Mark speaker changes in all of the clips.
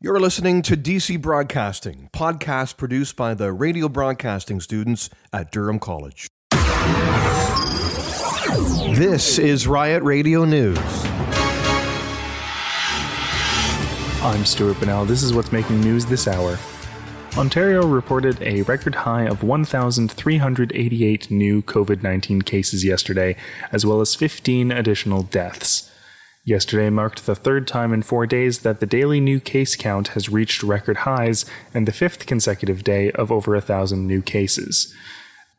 Speaker 1: You're listening to DC Broadcasting, podcast produced by the radio broadcasting students at Durham College. This is Riot Radio News.
Speaker 2: I'm Stuart Bennell. This is what's making news this hour. Ontario reported a record high of 1,388 new COVID 19 cases yesterday, as well as 15 additional deaths. Yesterday marked the third time in four days that the daily new case count has reached record highs and the fifth consecutive day of over a thousand new cases.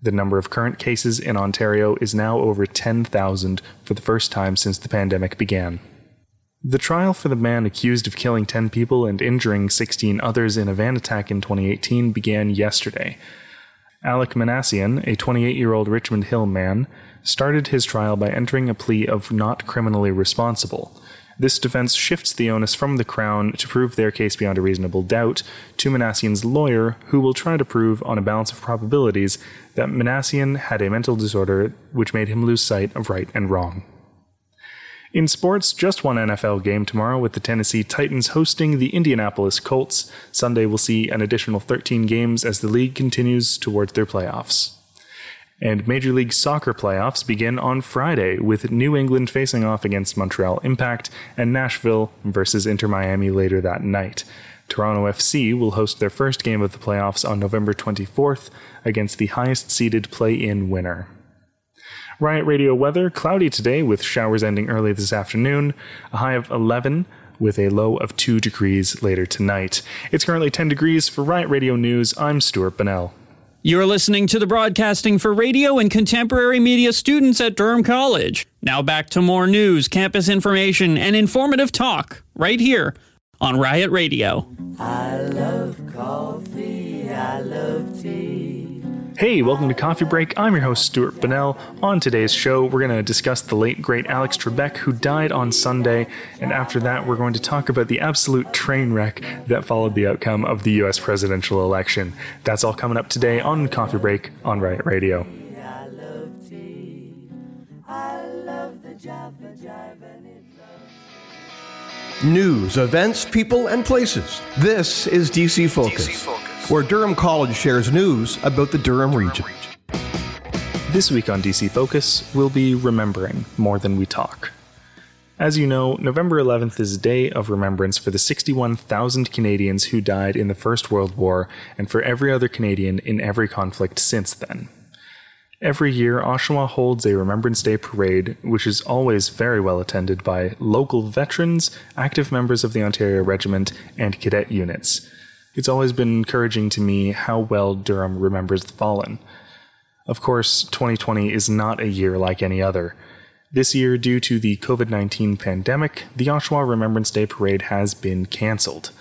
Speaker 2: The number of current cases in Ontario is now over 10,000 for the first time since the pandemic began. The trial for the man accused of killing 10 people and injuring 16 others in a van attack in 2018 began yesterday. Alek Minassian, a 28 year old Richmond Hill man, started his trial by entering a plea of not criminally responsible. This defense shifts the onus from the Crown to prove their case beyond a reasonable doubt to Minassian's lawyer, who will try to prove, on a balance of probabilities, that Minassian had a mental disorder which made him lose sight of right and wrong. In sports, just one NFL game tomorrow with the Tennessee Titans hosting the Indianapolis Colts. Sunday will see an additional 13 games as the league continues towards their playoffs. And Major League Soccer playoffs begin on Friday with New England facing off against Montreal Impact and Nashville versus Inter Miami later that night. Toronto FC will host their first game of the playoffs on November 24th against the highest seeded play in winner. Riot Radio weather cloudy today with showers ending early this afternoon, a high of 11 with a low of 2 degrees later tonight. It's currently 10 degrees for Riot Radio News. I'm Stuart Bennell.
Speaker 3: You're listening to the broadcasting for radio and contemporary media students at Durham College. Now back to more news, campus information, and informative talk right here on Riot Radio.
Speaker 4: I love coffee, I love tea.
Speaker 2: Hey, welcome to Coffee Break. I'm your host, Stuart Bennell. On today's show, we're going to discuss the late, great Alex Trebek, who died on Sunday. And after that, we're going to talk about the absolute train wreck that followed the outcome of the U.S. presidential election. That's all coming up today on Coffee Break on Riot Radio.
Speaker 4: I love tea. I love the Java Jive and it loves.
Speaker 1: News, events, people, and places. This is DC Focus, where Durham College shares news about the Durham region.
Speaker 2: This week on DC Focus, we'll be remembering more than we talk. As you know, November 11th is a day of remembrance for the 61,000 Canadians who died in the First World War and for every other Canadian in every conflict since then. Every year, Oshawa holds a Remembrance Day parade, which is always very well attended by local veterans, active members of the Ontario Regiment, and cadet units. It's always been encouraging to me how well Durham remembers the fallen. Of course, 2020 is not a year like any other. This year, due to the COVID 19 pandemic, the Oshawa Remembrance Day parade has been cancelled.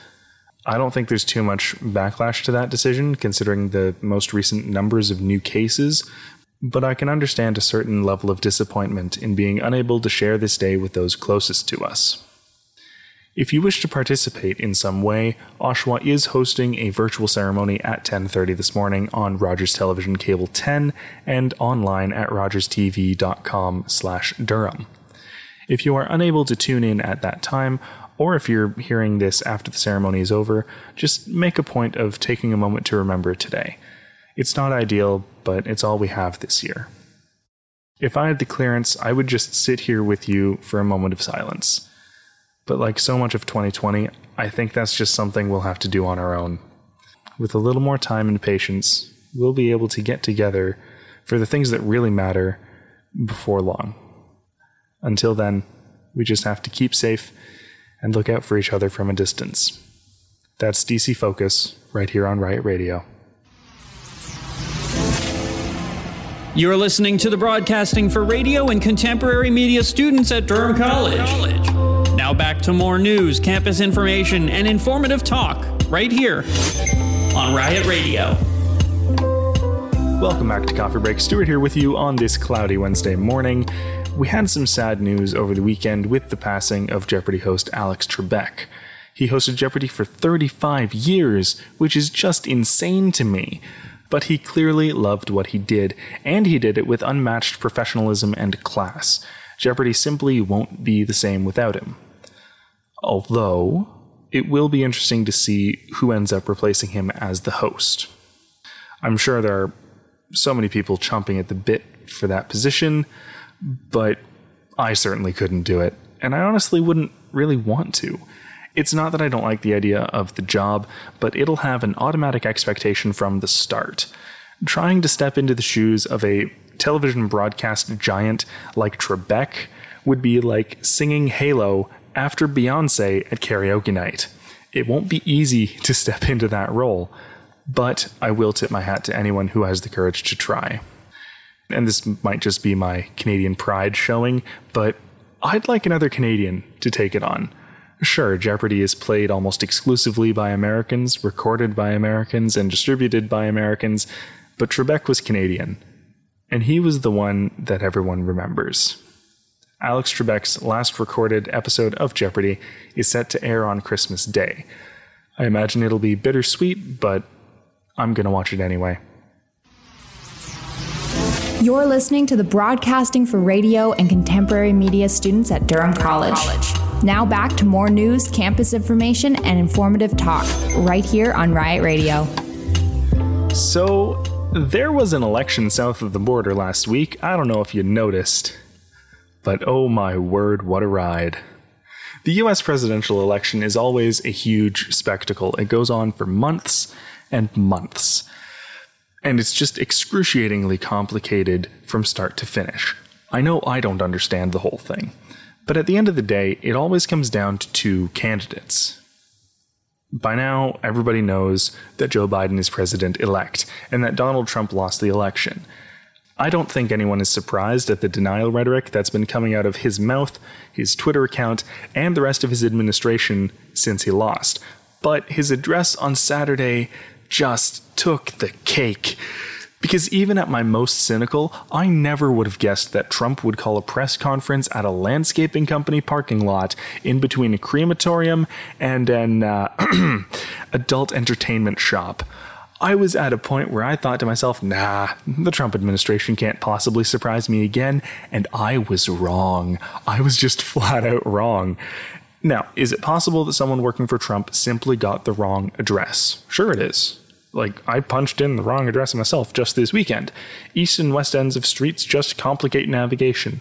Speaker 2: I don't think there's too much backlash to that decision, considering the most recent numbers of new cases, but I can understand a certain level of disappointment in being unable to share this day with those closest to us. If you wish to participate in some way, Oshawa is hosting a virtual ceremony at 10:30 this morning on Rogers Television Cable 10 and online at rogerstv.com/durham. If you are unable to tune in at that time, or if you're hearing this after the ceremony is over, just make a point of taking a moment to remember today. It's not ideal, but it's all we have this year. If I had the clearance, I would just sit here with you for a moment of silence. But like so much of 2020, I think that's just something we'll have to do on our own. With a little more time and patience, we'll be able to get together for the things that really matter before long. Until then, we just have to keep safe and look out for each other from a distance. That's DC Focus, right here on Riot Radio.
Speaker 3: You're listening to the broadcasting for radio and contemporary media students at Durham College. Now back to more news, campus information, and informative talk right here on Riot Radio.
Speaker 2: Welcome back to Coffee Break. Stuart here with you on this cloudy Wednesday morning. We had some sad news over the weekend with the passing of Jeopardy host Alex Trebek. He hosted Jeopardy for 35 years, which is just insane to me. But he clearly loved what he did, and he did it with unmatched professionalism and class. Jeopardy simply won't be the same without him. Although, it will be interesting to see who ends up replacing him as the host. I'm sure there are so many people chomping at the bit for that position, but I certainly couldn't do it, and I honestly wouldn't really want to. It's not that I don't like the idea of the job, but it'll have an automatic expectation from the start. Trying to step into the shoes of a television broadcast giant like Trebek would be like singing Halo after Beyonce at karaoke night. It won't be easy to step into that role, but I will tip my hat to anyone who has the courage to try. And this might just be my Canadian pride showing, but I'd like another Canadian to take it on. Sure, Jeopardy is played almost exclusively by Americans, recorded by Americans, and distributed by Americans, but Trebek was Canadian, and he was the one that everyone remembers. Alex Trebek's last recorded episode of Jeopardy is set to air on Christmas Day. I imagine it'll be bittersweet, but I'm gonna watch it anyway.
Speaker 5: You're listening to the Broadcasting for Radio and Contemporary Media students at Durham College. Now back to more news, campus information, and informative talk right here on Riot Radio.
Speaker 2: So, there was an election south of the border last week. I don't know if you noticed, but oh my word, what a ride. The US presidential election is always a huge spectacle. It goes on for months and months. And it's just excruciatingly complicated from start to finish. I know I don't understand the whole thing, but at the end of the day, it always comes down to two candidates. By now, everybody knows that Joe Biden is president elect and that Donald Trump lost the election. I don't think anyone is surprised at the denial rhetoric that's been coming out of his mouth, his Twitter account, and the rest of his administration since he lost. But his address on Saturday just took the cake. Because even at my most cynical, I never would have guessed that Trump would call a press conference at a landscaping company parking lot in between a crematorium and an uh, adult entertainment shop. I was at a point where I thought to myself, nah, the Trump administration can't possibly surprise me again, and I was wrong. I was just flat out wrong. Now, is it possible that someone working for Trump simply got the wrong address? Sure, it is. Like, I punched in the wrong address myself just this weekend. East and west ends of streets just complicate navigation.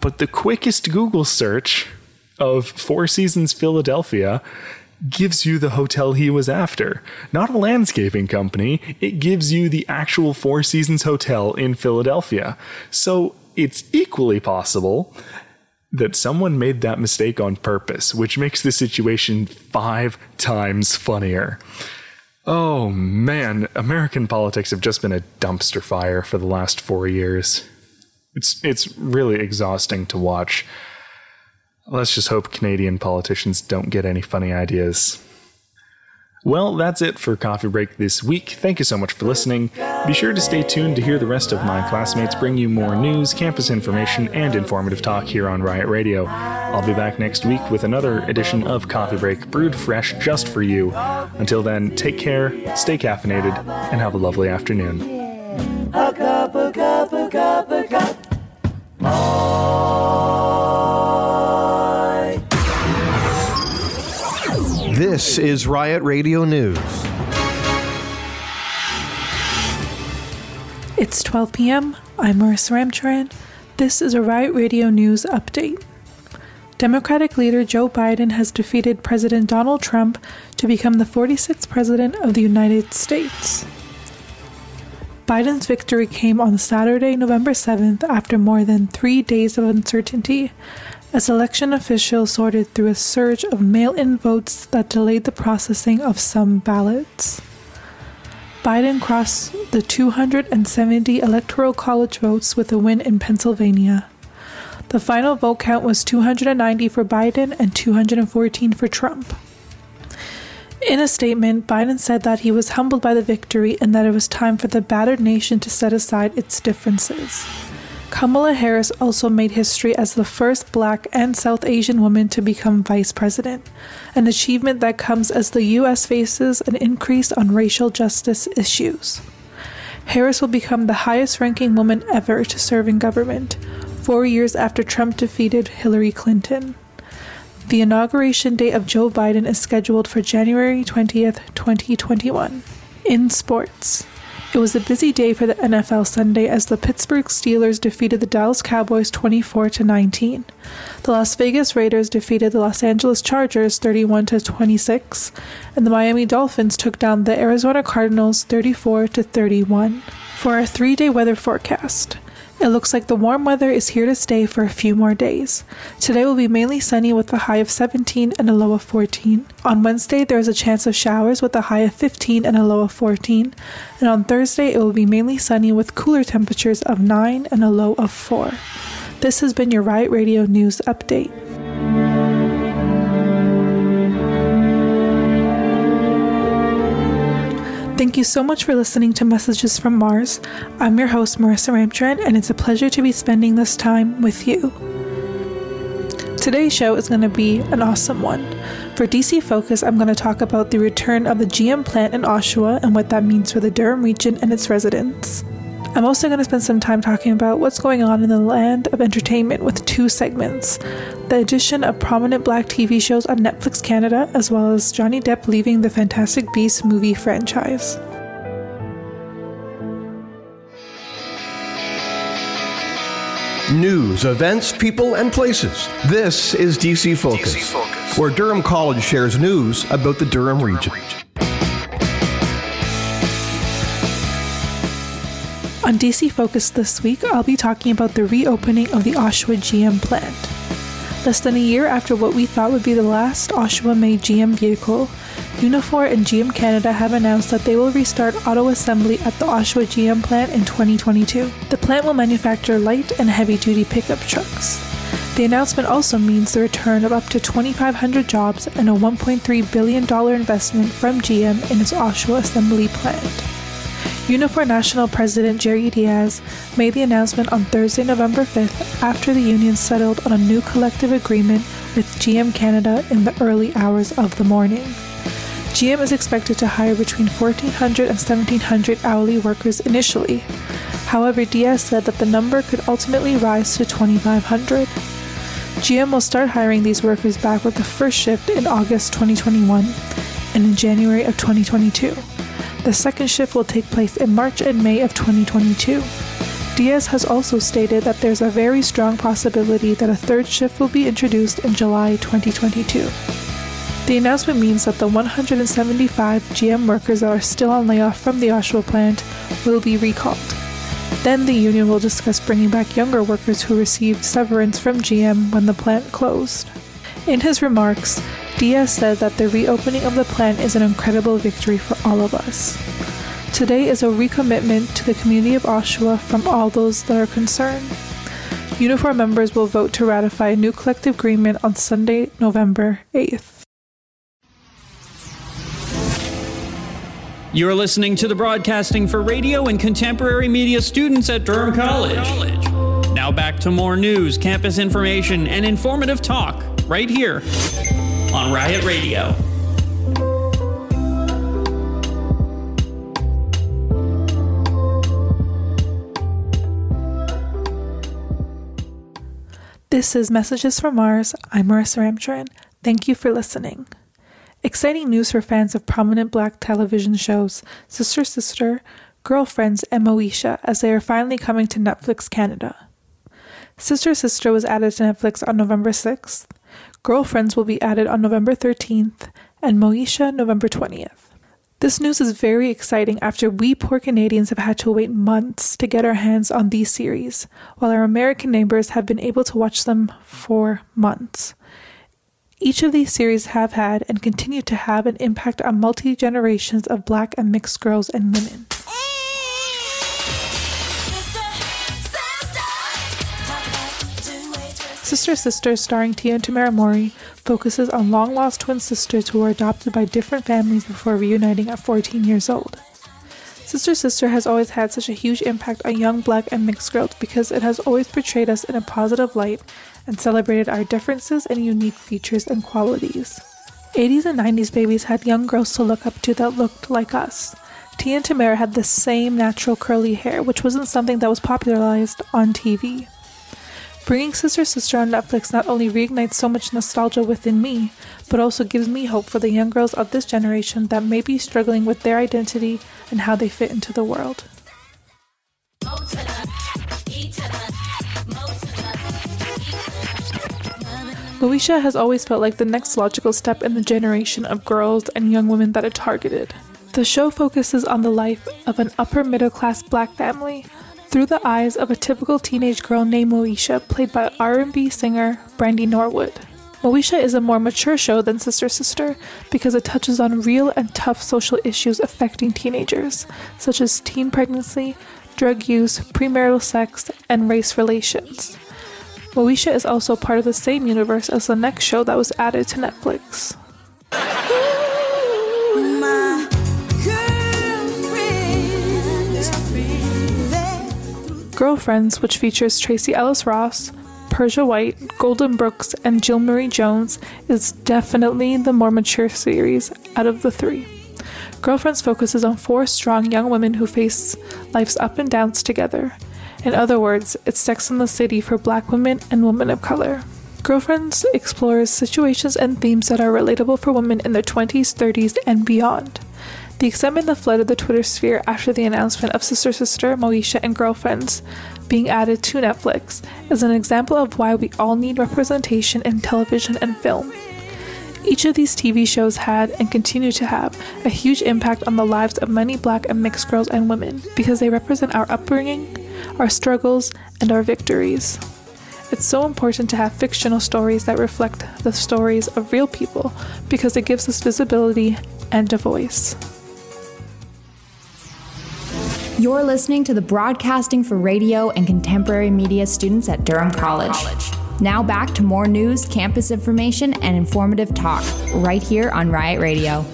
Speaker 2: But the quickest Google search of Four Seasons Philadelphia gives you the hotel he was after. Not a landscaping company, it gives you the actual Four Seasons Hotel in Philadelphia. So it's equally possible that someone made that mistake on purpose, which makes the situation five times funnier. Oh man, American politics have just been a dumpster fire for the last four years. It's it's really exhausting to watch. Let's just hope Canadian politicians don't get any funny ideas. Well, that's it for Coffee Break this week. Thank you so much for listening. Be sure to stay tuned to hear the rest of my classmates bring you more news, campus information, and informative talk here on Riot Radio. I'll be back next week with another edition of Coffee Break, brewed fresh just for you. Until then, take care, stay caffeinated, and have a lovely afternoon.
Speaker 4: A cup, a cup, a cup, a cup.
Speaker 1: This is Riot Radio News.
Speaker 6: It's 12 p.m. I'm Marissa Ramcharan. This is a Riot Radio News update. Democratic leader Joe Biden has defeated President Donald Trump to become the 46th President of the United States. Biden's victory came on Saturday, November 7th, after more than three days of uncertainty, as election officials sorted through a surge of mail in votes that delayed the processing of some ballots. Biden crossed the 270 Electoral College votes with a win in Pennsylvania. The final vote count was 290 for Biden and 214 for Trump. In a statement, Biden said that he was humbled by the victory and that it was time for the battered nation to set aside its differences. Kamala Harris also made history as the first black and South Asian woman to become vice president, an achievement that comes as the U.S. faces an increase on racial justice issues. Harris will become the highest ranking woman ever to serve in government, four years after Trump defeated Hillary Clinton. The inauguration date of Joe Biden is scheduled for January 20th, 2021. In sports, it was a busy day for the NFL Sunday as the Pittsburgh Steelers defeated the Dallas Cowboys 24 to 19. The Las Vegas Raiders defeated the Los Angeles Chargers 31 to 26, and the Miami Dolphins took down the Arizona Cardinals 34 to 31. For our 3-day weather forecast, it looks like the warm weather is here to stay for a few more days. Today will be mainly sunny with a high of 17 and a low of 14. On Wednesday, there is a chance of showers with a high of 15 and a low of 14. And on Thursday, it will be mainly sunny with cooler temperatures of 9 and a low of 4. This has been your Riot Radio News Update. Thank you so much for listening to Messages from Mars. I'm your host, Marissa Ramcharan, and it's a pleasure to be spending this time with you. Today's show is going to be an awesome one. For DC Focus, I'm going to talk about the return of the GM plant in Oshawa and what that means for the Durham region and its residents. I'm also going to spend some time talking about what's going on in the land of entertainment with two segments the addition of prominent black TV shows on Netflix Canada, as well as Johnny Depp leaving the Fantastic Beasts movie franchise.
Speaker 1: News, events, people, and places. This is DC Focus, DC Focus. where Durham College shares news about the Durham, Durham region. region.
Speaker 6: On DC Focus this week, I'll be talking about the reopening of the Oshawa GM plant. Less than a year after what we thought would be the last Oshawa made GM vehicle, Unifor and GM Canada have announced that they will restart auto assembly at the Oshawa GM plant in 2022. The plant will manufacture light and heavy duty pickup trucks. The announcement also means the return of up to 2,500 jobs and a $1.3 billion investment from GM in its Oshawa assembly plant. Unifor National President Jerry Dias made the announcement on Thursday, November 5th, after the union settled on a new collective agreement with GM Canada in the early hours of the morning. GM is expected to hire between 1,400 and 1,700 hourly workers initially. However, Dias said that the number could ultimately rise to 2,500. GM will start hiring these workers back with the first shift in August 2021 and in January of 2022. The second shift will take place in March and May of 2022. Dias has also stated that there's a very strong possibility that a third shift will be introduced in July 2022. The announcement means that the 175 GM workers that are still on layoff from the Oshawa plant will be recalled. Then the union will discuss bringing back younger workers who received severance from GM when the plant closed. In his remarks, Dias said that the reopening of the plant is an incredible victory for all of us. Today is a recommitment to the community of Oshawa from all those that are concerned. Unifor members will vote to ratify a new collective agreement on Sunday, November 8th.
Speaker 3: You're listening to the broadcasting for radio and contemporary media students at Durham College. Now back to more news, campus information, and informative talk right here on Riot Radio.
Speaker 6: This is Messages from Mars. I'm Marissa Ramcharan. Thank you for listening. Exciting news for fans of prominent black television shows Sister Sister, Girlfriends, and Moesha as they are finally coming to Netflix Canada. Sister Sister was added to Netflix on November 6th, Girlfriends will be added on November 13th, and Moesha November 20th. This news is very exciting after we poor Canadians have had to wait months to get our hands on these series, while our American neighbors have been able to watch them for months. Each of these series have had and continue to have an impact on multi generations of black and mixed girls and women. Sister Sister, starring Tia and Tamera Mowry, focuses on long lost twin sisters who were adopted by different families before reuniting at 14 years old. Sister Sister has always had such a huge impact on young black and mixed girls because it has always portrayed us in a positive light and celebrated our differences and unique features and qualities. 80s and 90s babies had young girls to look up to that looked like us. Tia and Tamera had the same natural curly hair, which wasn't something that was popularized on TV. Bringing Sister Sister on Netflix not only reignites so much nostalgia within me, but also gives me hope for the young girls of this generation that may be struggling with their identity and how they fit into the world. Moesha has always felt like the next logical step in the generation of girls and young women that it targeted. The show focuses on the life of an upper middle class black family through the eyes of a typical teenage girl named Moesha, played by R&B singer Brandy Norwood. Moesha is a more mature show than Sister Sister because it touches on real and tough social issues affecting teenagers, such as teen pregnancy, drug use, premarital sex, and race relations. Moesha is also part of the same universe as the next show that was added to Netflix. Girlfriends, which features Tracee Ellis Ross, Persia White, Golden Brooks, and Jill Marie Jones, is definitely the more mature series out of the three. Girlfriends focuses on four strong young women who face life's up and downs together. In other words, it's Sex in the City for black women and women of color. Girlfriends explores situations and themes that are relatable for women in their 20s, 30s, and beyond. The excitement that flooded the Twitter sphere after the announcement of Sister Sister, Moesha, and Girlfriends being added to Netflix is an example of why we all need representation in television and film. Each of these TV shows had and continue to have a huge impact on the lives of many black and mixed girls and women because they represent our upbringing, our struggles, and our victories. It's so important to have fictional stories that reflect the stories of real people because it gives us visibility and a voice.
Speaker 5: You're listening to the Broadcasting for Radio and Contemporary Media students at Durham College. Now back to more news, campus information, and informative talk right here on Riot Radio.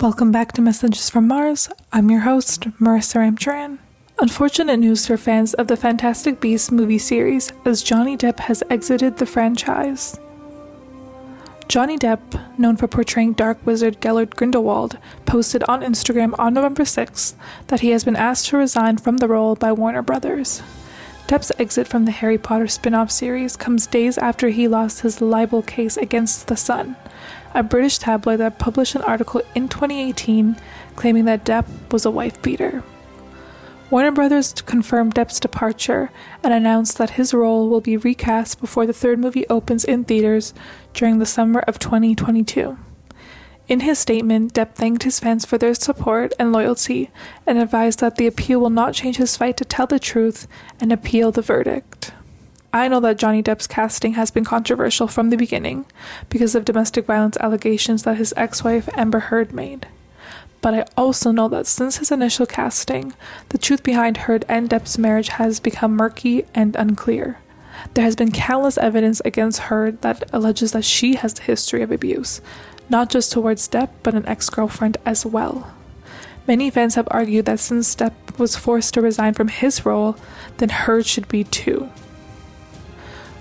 Speaker 6: Welcome back to Messages from Mars. I'm your host, Marissa Ramcharan. Unfortunate news for fans of the Fantastic Beasts movie series, as Johnny Depp has exited the franchise. Johnny Depp, known for portraying Dark Wizard Gellert Grindelwald, posted on Instagram on November 6th that he has been asked to resign from the role by Warner Brothers. Depp's exit from the Harry Potter spin off series comes days after he lost his libel case against The Sun, a British tabloid that published an article in 2018 claiming that Depp was a wife beater. Warner Brothers confirmed Depp's departure and announced that his role will be recast before the third movie opens in theaters during the summer of 2022. In his statement, Depp thanked his fans for their support and loyalty and advised that the appeal will not change his fight to tell the truth and appeal the verdict. I know that Johnny Depp's casting has been controversial from the beginning because of domestic violence allegations that his ex wife Amber Heard made. But I also know that since his initial casting, the truth behind Heard and Depp's marriage has become murky and unclear. There has been countless evidence against Heard that alleges that she has a history of abuse, not just towards Depp, but an ex girlfriend as well. Many fans have argued that since Depp was forced to resign from his role, then Heard should be too.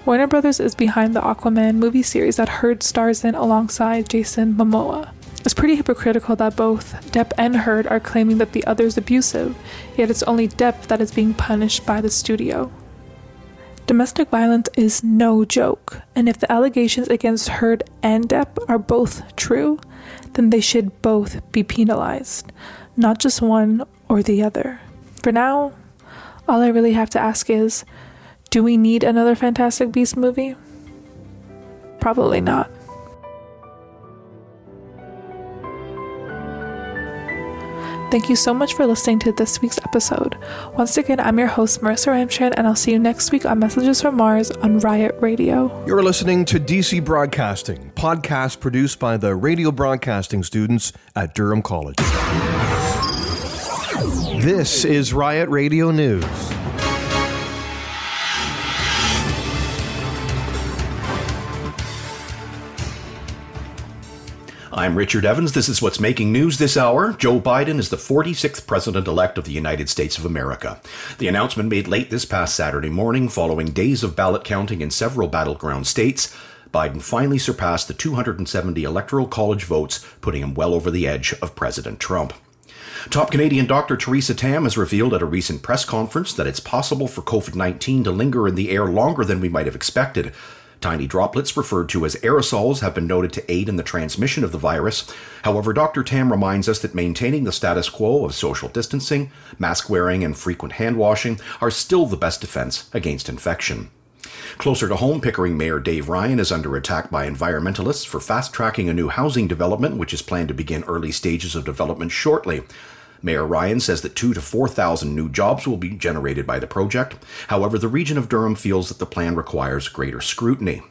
Speaker 6: Warner Brothers is behind the Aquaman movie series that Heard stars in alongside Jason Momoa. It's pretty hypocritical that both Depp and Heard are claiming that the other is abusive, yet it's only Depp that is being punished by the studio. Domestic violence is no joke, and if the allegations against Heard and Depp are both true, then they should both be penalized, not just one or the other. For now, all I really have to ask is do we need another Fantastic Beast movie? Probably not. Thank you so much for listening to this week's episode. Once again, I'm your host, Marissa Ramchan, and I'll see you next week on Messages from Mars on Riot Radio.
Speaker 1: You're listening to DC Broadcasting, podcast produced by the radio broadcasting students at Durham College. This is Riot Radio News.
Speaker 7: I'm Richard Evans. This is what's making news this hour. Joe Biden is the 46th president elect of the United States of America. The announcement made late this past Saturday morning, following days of ballot counting in several battleground states, Biden finally surpassed the 270 Electoral College votes, putting him well over the edge of President Trump. Top Canadian doctor Theresa Tam has revealed at a recent press conference that it's possible for COVID 19 to linger in the air longer than we might have expected. Tiny droplets, referred to as aerosols, have been noted to aid in the transmission of the virus. However, Dr. Tam reminds us that maintaining the status quo of social distancing, mask wearing, and frequent hand washing are still the best defense against infection. Closer to home, Pickering Mayor Dave Ryan is under attack by environmentalists for fast tracking a new housing development, which is planned to begin early stages of development shortly. Mayor Ryan says that two to 4,000 new jobs will be generated by the project. However, the region of Durham feels that the plan requires greater scrutiny.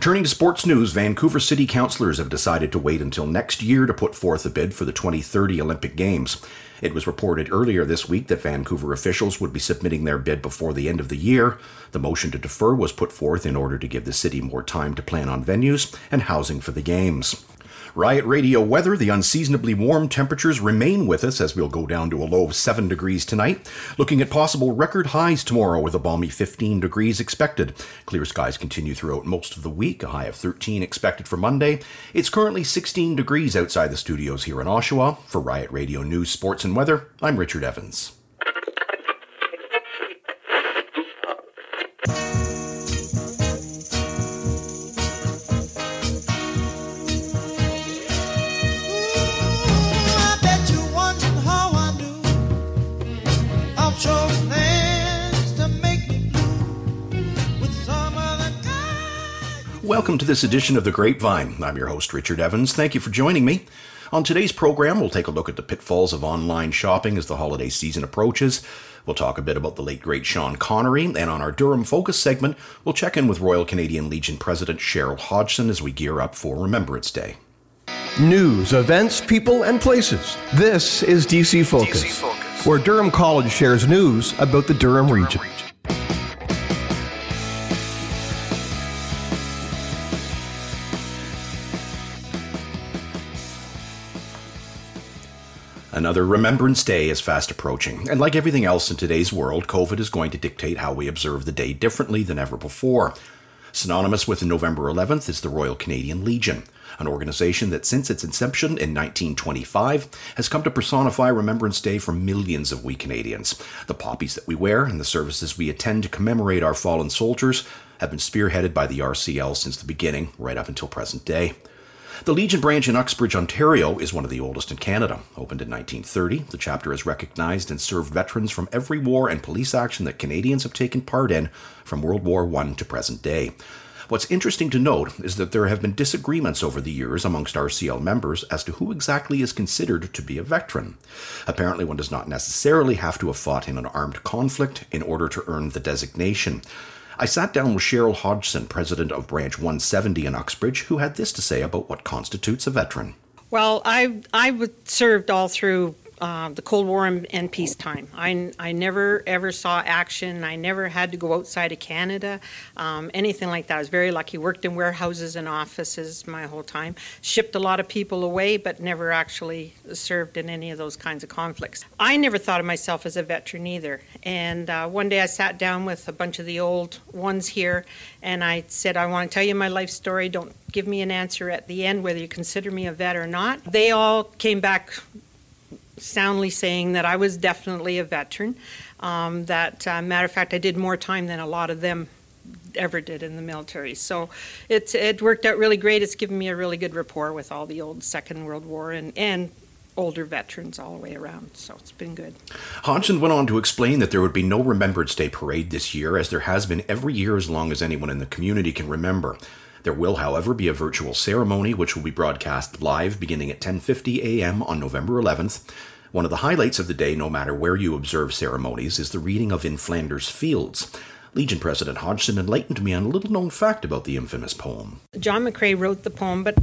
Speaker 7: Turning to sports news, Vancouver City councillors have decided to wait until next year to put forth a bid for the 2030 Olympic Games. It was reported earlier this week that Vancouver officials would be submitting their bid before the end of the year. The motion to defer was put forth in order to give the city more time to plan on venues and housing for the Games. Riot Radio weather, the unseasonably warm temperatures remain with us as we'll go down to a low of 7 degrees tonight. Looking at possible record highs tomorrow with a balmy 15 degrees expected. Clear skies continue throughout most of the week, a high of 13 expected for Monday. It's currently 16 degrees outside the studios here in Oshawa. For Riot Radio News, Sports and Weather, I'm Richard Evans. Welcome to this edition of The Grapevine. I'm your host, Richard Evans. Thank you for joining me. On today's program, we'll take a look at the pitfalls of online shopping as the holiday season approaches. We'll talk a bit about the late great Sean Connery, and on our Durham Focus segment, we'll check in with Royal Canadian Legion President Cheryl Hodgson as we gear up for Remembrance Day.
Speaker 1: News, events, people, and places. This is DC Focus, DC Focus. where Durham College shares news about the Durham, Durham region. region.
Speaker 7: Another Remembrance Day is fast approaching, and like everything else in today's world, COVID is going to dictate how we observe the day differently than ever before. Synonymous with November 11th is the Royal Canadian Legion, an organization that since its inception in 1925 has come to personify Remembrance Day for millions of we Canadians. The poppies that we wear and the services we attend to commemorate our fallen soldiers have been spearheaded by the RCL since the beginning, right up until present day. The Legion branch in Uxbridge, Ontario is one of the oldest in Canada. Opened in 1930, the chapter has recognized and served veterans from every war and police action that Canadians have taken part in from World War I to present day. What's interesting to note is that there have been disagreements over the years amongst RCL members as to who exactly is considered to be a veteran. Apparently, one does not necessarily have to have fought in an armed conflict in order to earn the designation. I sat down with Cheryl Hodgson, president of Branch 170 in Uxbridge, who had this to say about what constitutes a veteran.
Speaker 8: Well, I I served all through uh, the Cold War and, and, peacetime. I, I never ever saw action. I never had to go outside of Canada, um, anything like that. I was very lucky. Worked in warehouses and offices my whole time. Shipped a lot of people away, but never actually served in any of those kinds of conflicts. I never thought of myself as a veteran either. And uh, one day I sat down with a bunch of the old ones here, and I said, I want to tell you my life story. Don't give me an answer at the end whether you consider me a vet or not. They all came back soundly saying that I was definitely a veteran. Um, that, uh, matter of fact, I did more time than a lot of them ever did in the military. So it's it worked out really great. It's given me a really good rapport with all the old Second World War and, and older veterans all the way around. So it's been good.
Speaker 7: Hodgson went on to explain that there would be no Remembrance Day parade this year, as there has been every year as long as anyone in the community can remember. There will, however, be a virtual ceremony which will be broadcast live beginning at 10:50 a.m. on November 11th. One of the highlights of the day, no matter where you observe ceremonies, is the reading of In Flanders Fields. Legion President Hodgson enlightened me on a little known fact about the infamous poem.
Speaker 8: John McCrae wrote the poem, but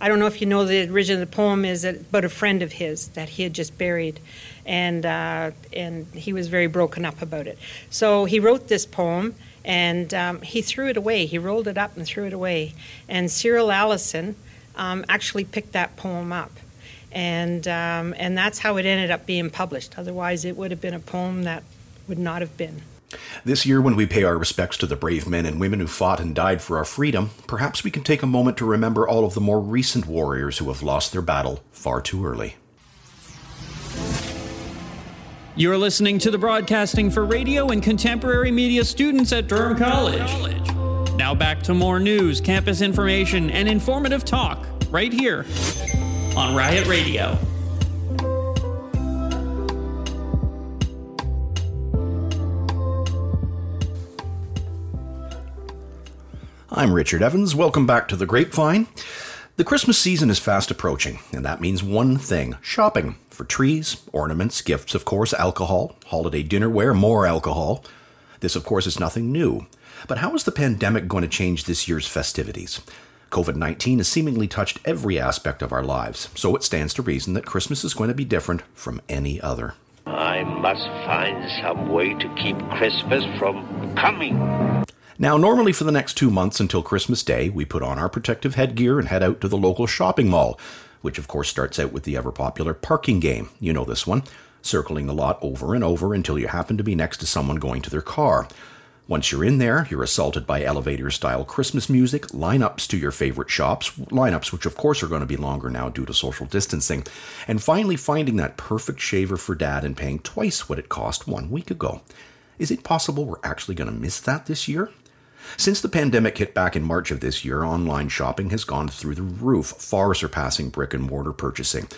Speaker 8: I don't know if you know the origin of the poem is about a friend of his that he had just buried, and uh, and he was very broken up about it. So he wrote this poem, and um, he threw it away. He rolled it up and threw it away. And Cyril Allison um, actually picked that poem up and um, and that's how it ended up being published. Otherwise, it would have been a poem that would not have been.
Speaker 7: This year, when we pay our respects to the brave men and women who fought and died for our freedom, perhaps we can take a moment to remember all of the more recent warriors who have lost their battle far too early.
Speaker 3: You're listening to the broadcasting for radio and contemporary media students at Durham College. Now back to more news, campus information, and informative talk right here on Riot Radio.
Speaker 7: I'm Richard Evans. Welcome back to the Grapevine. The Christmas season is fast approaching, and that means one thing shopping for trees, ornaments, gifts, of course, alcohol, holiday dinnerware, more alcohol. This, of course, is nothing new. But how is the pandemic going to change this year's festivities? COVID 19 has seemingly touched every aspect of our lives, so it stands to reason that Christmas is going to be different from any other.
Speaker 9: I must find some way to keep Christmas from coming.
Speaker 7: Now, normally for the next two months until Christmas Day, we put on our protective headgear and head out to the local shopping mall, which of course starts out with the ever popular parking game. You know this one, circling the lot over and over until you happen to be next to someone going to their car. Once you're in there, you're assaulted by elevator style Christmas music, lineups to your favorite shops, lineups which of course are going to be longer now due to social distancing, and finally finding that perfect shaver for dad and paying twice what it cost one week ago. Is it possible we're actually going to miss that this year? Since the pandemic hit back in March of this year, online shopping has gone through the roof, far surpassing brick and mortar purchasing.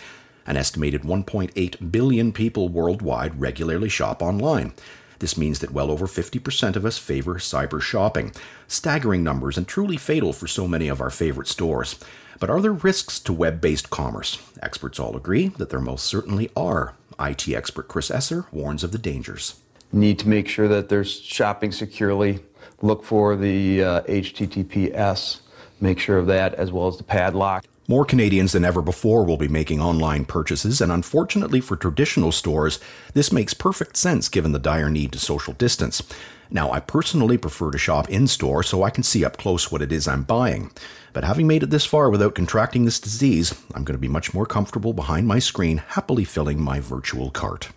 Speaker 7: An estimated 1.8 billion people worldwide regularly shop online. This means that well over 50% of us favor cyber shopping. Staggering numbers and truly fatal for so many of our favorite stores. But are there risks to web based commerce? Experts all agree that there most certainly are. IT expert Chris Esser warns of the dangers.
Speaker 10: Need to make sure that they're shopping securely, look for the uh, HTTPS, make sure of that, as well as the padlock.
Speaker 7: More Canadians than ever before will be making online purchases, and unfortunately for traditional stores, this makes perfect sense given the dire need to social distance. Now, I personally prefer to shop in store so I can see up close what it is I'm buying. But having made it this far without contracting this disease, I'm going to be much more comfortable behind my screen, happily filling my virtual cart.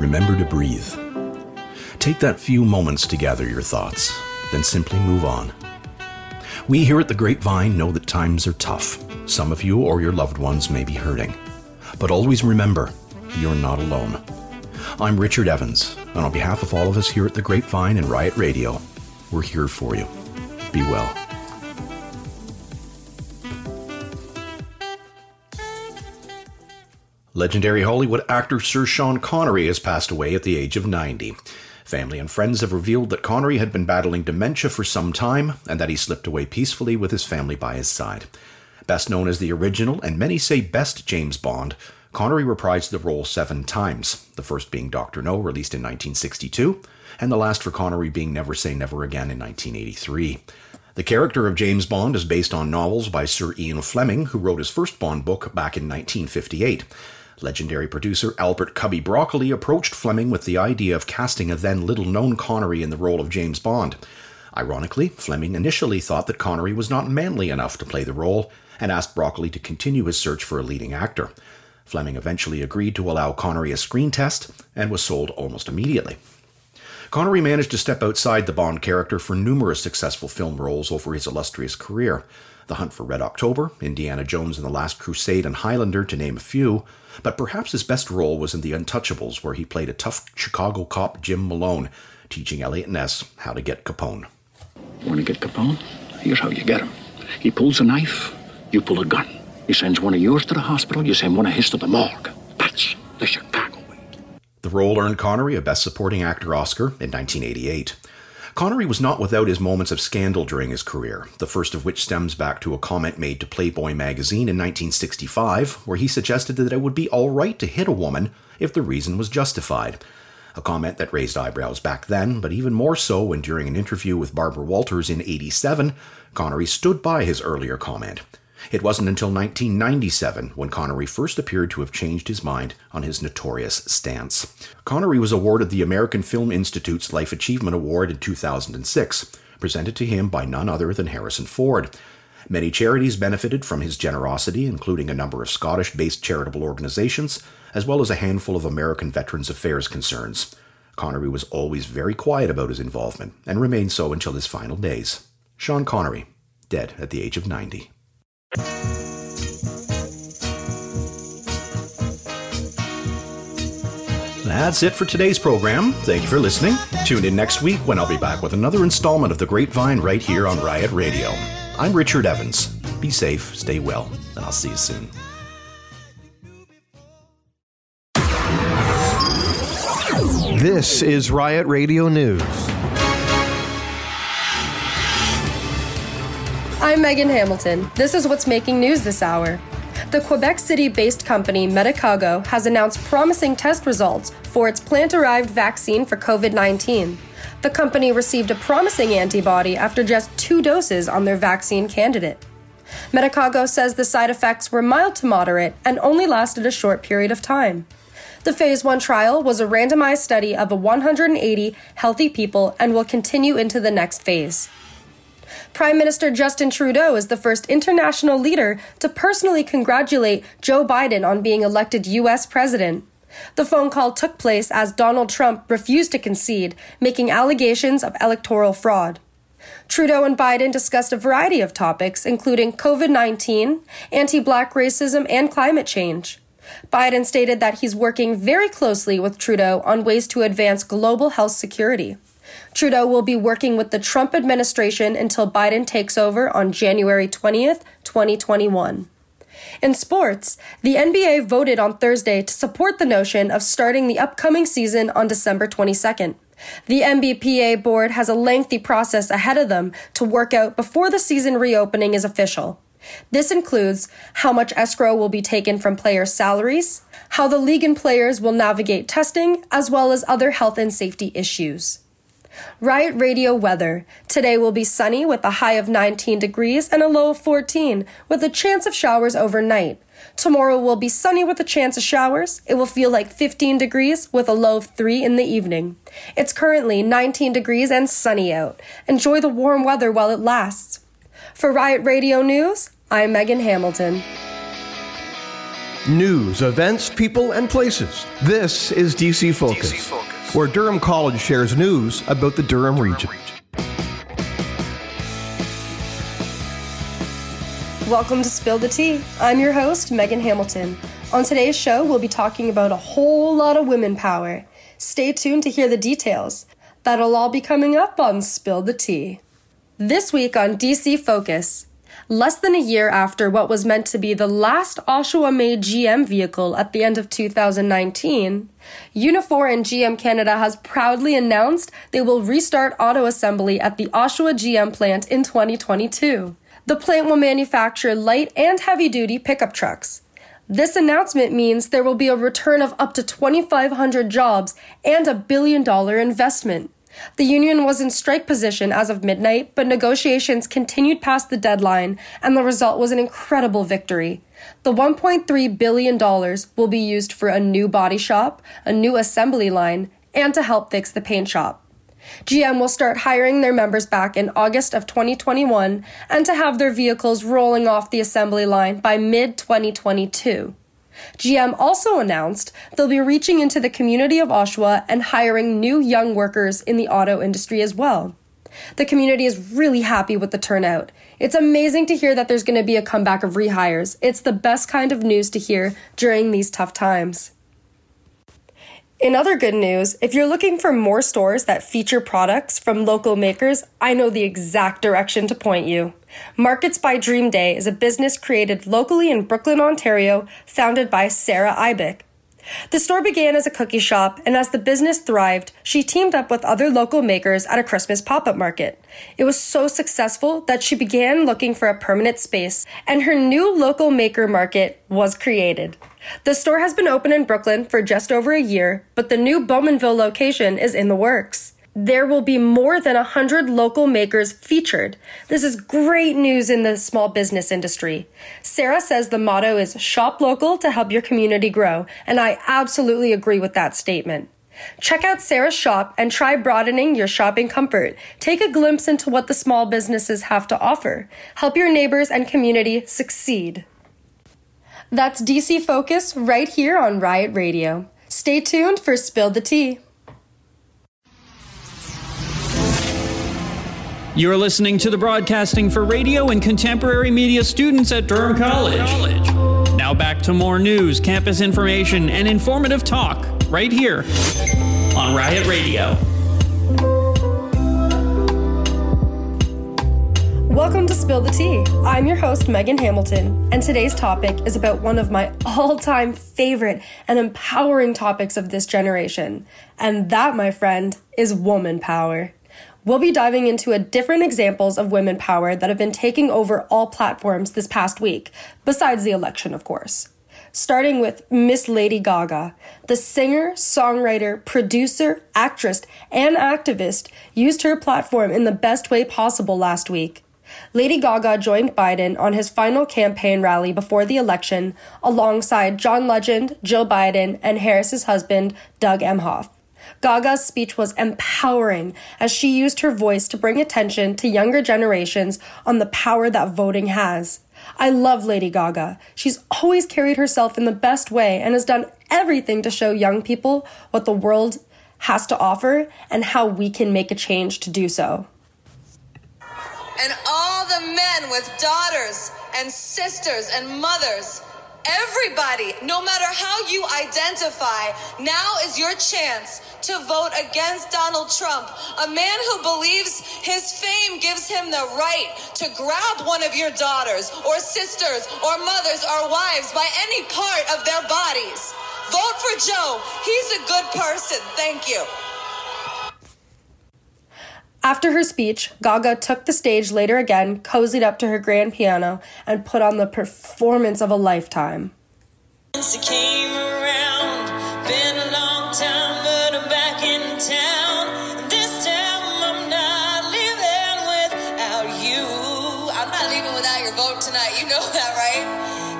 Speaker 7: Remember to breathe. Take that few moments to gather your thoughts, then simply move on. We here at the Grapevine know that times are tough. Some of you or your loved ones may be hurting. But always remember, you're not alone. I'm Richard Evans, and on behalf of all of us here at the Grapevine and Riot Radio, we're here for you. Be well. Legendary Hollywood actor Sir Sean Connery has passed away at the age of 90. Family and friends have revealed that Connery had been battling dementia for some time and that he slipped away peacefully with his family by his side. Best known as the original, and many say best James Bond, Connery reprised the role seven times, the first being Dr. No, released in 1962, and the last for Connery being Never Say Never Again in 1983. The character of James Bond is based on novels by Sir Ian Fleming, who wrote his first Bond book back in 1958. Legendary producer Albert Cubby Broccoli approached Fleming with the idea of casting a then little known Connery in the role of James Bond. Ironically, Fleming initially thought that Connery was not manly enough to play the role and asked Broccoli to continue his search for a leading actor. Fleming eventually agreed to allow Connery a screen test and was sold almost immediately. Connery managed to step outside the Bond character for numerous successful film roles over his illustrious career. The Hunt for Red October, Indiana Jones and the Last Crusade, and Highlander, to name a few, but perhaps his best role was in The Untouchables, where he played a tough Chicago cop, Jim Malone, teaching Eliot Ness how to get Capone.
Speaker 11: Want to get Capone? Here's how you get him. He pulls a knife, you pull a gun. He sends one of yours to the hospital, you send one of his to the morgue. That's the Chicago way.
Speaker 7: The role earned Connery a Best Supporting Actor Oscar in 1988. Connery was not without his moments of scandal during his career, the first of which stems back to a comment made to Playboy magazine in 1965, where he suggested that it would be all right to hit a woman if the reason was justified. A comment that raised eyebrows back then, but even more so when during an interview with Barbara Walters in 87, Connery stood by his earlier comment. It wasn't until 1997 when Connery first appeared to have changed his mind on his notorious stance. Connery was awarded the American Film Institute's Life Achievement Award in 2006. presented to him by none other than Harrison Ford. Many charities benefited from his generosity, including a number of Scottish based charitable organizations, as well as a handful of American Veterans Affairs concerns. Connery was always very quiet about his involvement and remained so until his final days. Sean Connery, dead at the age of 90. That's it for today's program. Thank you for listening. Tune in next week when I'll be back with another installment of The Grapevine right here on Riot Radio. I'm Richard Evans. Be safe, stay well, and I'll see you soon.
Speaker 1: This is Riot Radio News.
Speaker 12: I'm Megan Hamilton. This is what's making news this hour. The Quebec City based company Medicago has announced promising test results for its plant derived vaccine for COVID 19. The company received a promising antibody after just two doses on their vaccine candidate. Medicago says the side effects were mild to moderate and only lasted a short period of time. The Phase 1 trial was a randomized study of 180 healthy people and will continue into the next phase. Prime Minister Justin Trudeau is the first international leader to personally congratulate Joe Biden on being elected U.S. president. The phone call took place as Donald Trump refused to concede, making allegations of electoral fraud. Trudeau and Biden discussed a variety of topics, including COVID 19, anti black racism, and climate change. Biden stated that he's working very closely with Trudeau on ways to advance global health security. Trudeau will be working with the Trump administration until Biden takes over on January 20th, 2021. In sports, the NBA voted on Thursday to support the notion of starting the upcoming season on December 22nd. The NBPA board has a lengthy process ahead of them to work out before the season reopening is official. This includes how much escrow will be taken from players' salaries, how the league and players will navigate testing, as well as other health and safety issues. Riot Radio weather. Today will be sunny with a high of 19 degrees and a low of 14, with a chance of showers overnight. Tomorrow will be sunny with a chance of showers. It will feel like 15 degrees with a low of 3 in the evening. It's currently 19 degrees and sunny out. Enjoy the warm weather while it lasts. For Riot Radio News, I'm Megan Hamilton.
Speaker 1: News, events, people, and places. This is DC Focus, DC Focus, where Durham College shares news about the Durham, region.
Speaker 12: Welcome to Spill the Tea. I'm your host, Megan Hamilton. On today's show, we'll be talking about a whole lot of women power. Stay tuned to hear the details. That'll all be coming up on Spill the Tea. This week on DC Focus, less than a year after what was meant to be the last Oshawa made GM vehicle at the end of 2019, Unifor and GM Canada has proudly announced they will restart auto assembly at the Oshawa GM plant in 2022. The plant will manufacture light and heavy duty pickup trucks. This announcement means there will be a return of up to 2,500 jobs and a billion dollar investment. The union was in strike position as of midnight, but negotiations continued past the deadline, and the result was an incredible victory. The $1.3 billion will be used for a new body shop, a new assembly line, and to help fix the paint shop. GM will start hiring their members back in August of 2021 and to have their vehicles rolling off the assembly line by mid 2022. GM also announced they'll be reaching into the community of Oshawa and hiring new young workers in the auto industry as well. The community is really happy with the turnout. It's amazing to hear that there's going to be a comeback of rehires. It's the best kind of news to hear during these tough times. In other good news, if you're looking for more stores that feature products from local makers, I know the exact direction to point you. Markets by Dream Day is a business created locally in Brooklin, Ontario, founded by Sarah Ibeck. The store began as a cookie shop, and as the business thrived, she teamed up with other local makers at a Christmas pop up market. It was so successful that she began looking for a permanent space, and her new local maker market was created. The store has been open in Brooklin for just over a year, but the new Bowmanville location is in the works. There will be more than 100 local makers featured. This is great news in the small business industry. Sarah says the motto is shop local to help your community grow, and I absolutely agree with that statement. Check out Sarah's shop and try broadening your shopping comfort. Take a glimpse into what the small businesses have to offer. Help your neighbors and community succeed. That's DC Focus right here on Riot Radio. Stay tuned for Spill the Tea.
Speaker 3: You're listening to the broadcasting for radio and contemporary media students at Durham College. Now back to more news, campus information, and informative talk right here on Riot Radio.
Speaker 12: Welcome to Spill the Tea. I'm your host, Megan Hamilton, and today's topic is about one of my all time favorite and empowering topics of this generation. And that, my friend, is woman power. We'll be diving into a different examples of women power that have been taking over all platforms this past week, besides the election, of course. Starting with Miss Lady Gaga, the singer, songwriter, producer, actress, and activist used her platform in the best way possible last week. Lady Gaga joined Biden on his final campaign rally before the election alongside John Legend, Jill Biden, and Harris's husband, Doug Emhoff. Gaga's speech was empowering as she used her voice to bring attention to younger generations on the power that voting has. I love Lady Gaga. She's always carried herself in the best way and has done everything to show young people what the world has to offer and how we can make a change to do so.
Speaker 13: And all the men with daughters and sisters and mothers Everybody, no matter how you identify, now is your chance to vote against Donald Trump, a man who believes his fame gives him the right to grab one of your daughters or sisters or mothers or wives by any part of their bodies. Vote for Joe. He's a good person. Thank you.
Speaker 12: After her speech, Gaga took the stage later again, cozied up to her grand piano, and put on the performance of a lifetime.
Speaker 13: Since it came around, been a long time, but I'm back in town. This time I'm not leaving without you. I'm not leaving without your vote tonight. You know that, right?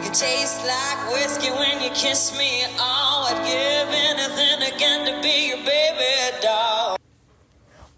Speaker 13: You taste like whiskey when you kiss me. Oh, I'd give anything again to be your baby doll.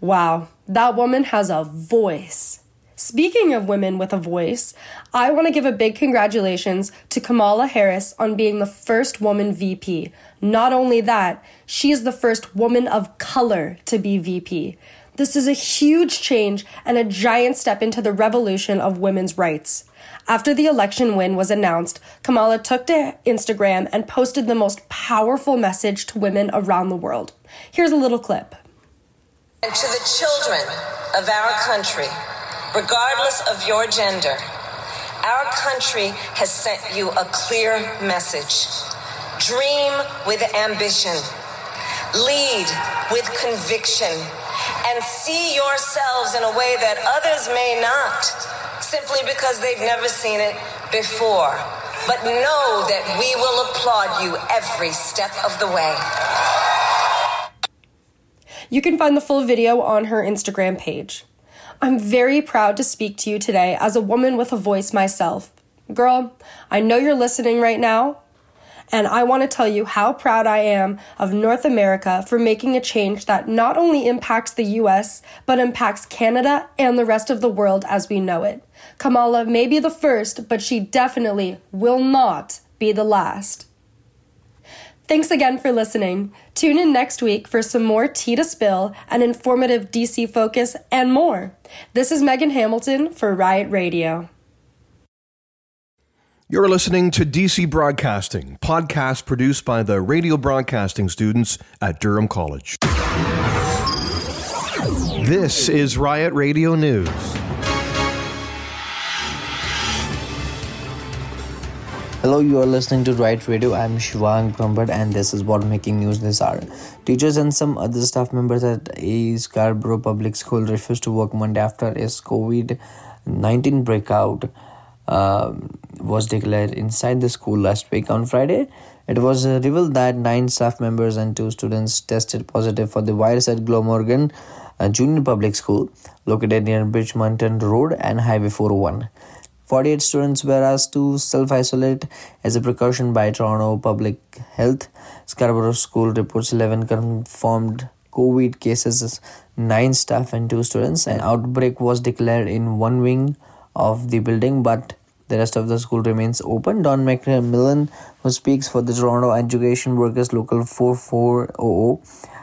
Speaker 12: Wow, that woman has a voice. Speaking of women with a voice, I want to give a big congratulations to Kamala Harris on being the first woman VP. Not only that, she is the first woman of color to be VP. This is a huge change and a giant step into the revolution of women's rights. After the election win was announced, Kamala took to Instagram and posted the most powerful message to women around the world. Here's a little clip.
Speaker 13: And to the children of our country, regardless of your gender, our country has sent you a clear message. Dream with ambition, lead with conviction, and see yourselves in a way that others may not, simply because they've never seen it before. But know that we will applaud you every step of the way.
Speaker 12: You can find the full video on her Instagram page. I'm very proud to speak to you today as a woman with a voice myself. Girl, I know you're listening right now, and I want to tell you how proud I am of North America for making a change that not only impacts the US, but impacts Canada and the rest of the world as we know it. Kamala may be the first, but she definitely will not be the last. Thanks again for listening. Tune in next week for some more tea to spill, an informative DC focus, and more. This is Megan Hamilton for Riot Radio.
Speaker 1: You're listening to DC Broadcasting, podcast produced by the radio broadcasting students at Durham College. This is Riot Radio News.
Speaker 14: Hello, you are listening to Right Radio. I'm Shivang Prabhat, and this is what making news this hour. Teachers and some other staff members at a Scarborough Public School refused to work Monday after a COVID 19 breakout uh, was declared inside the school last week. On Friday, it was revealed that nine staff members and two students tested positive for the virus at Glamorgan uh, Junior Public School, located near Birchmount Road and Highway 401. 48 students were asked to self isolate as a precaution by Toronto Public Health. Scarborough School reports 11 confirmed COVID cases, 9 staff, and 2 students. An outbreak was declared in one wing of the building, but the rest of the school remains open. Don McMillan, who speaks for the Toronto Education Workers Local 4400,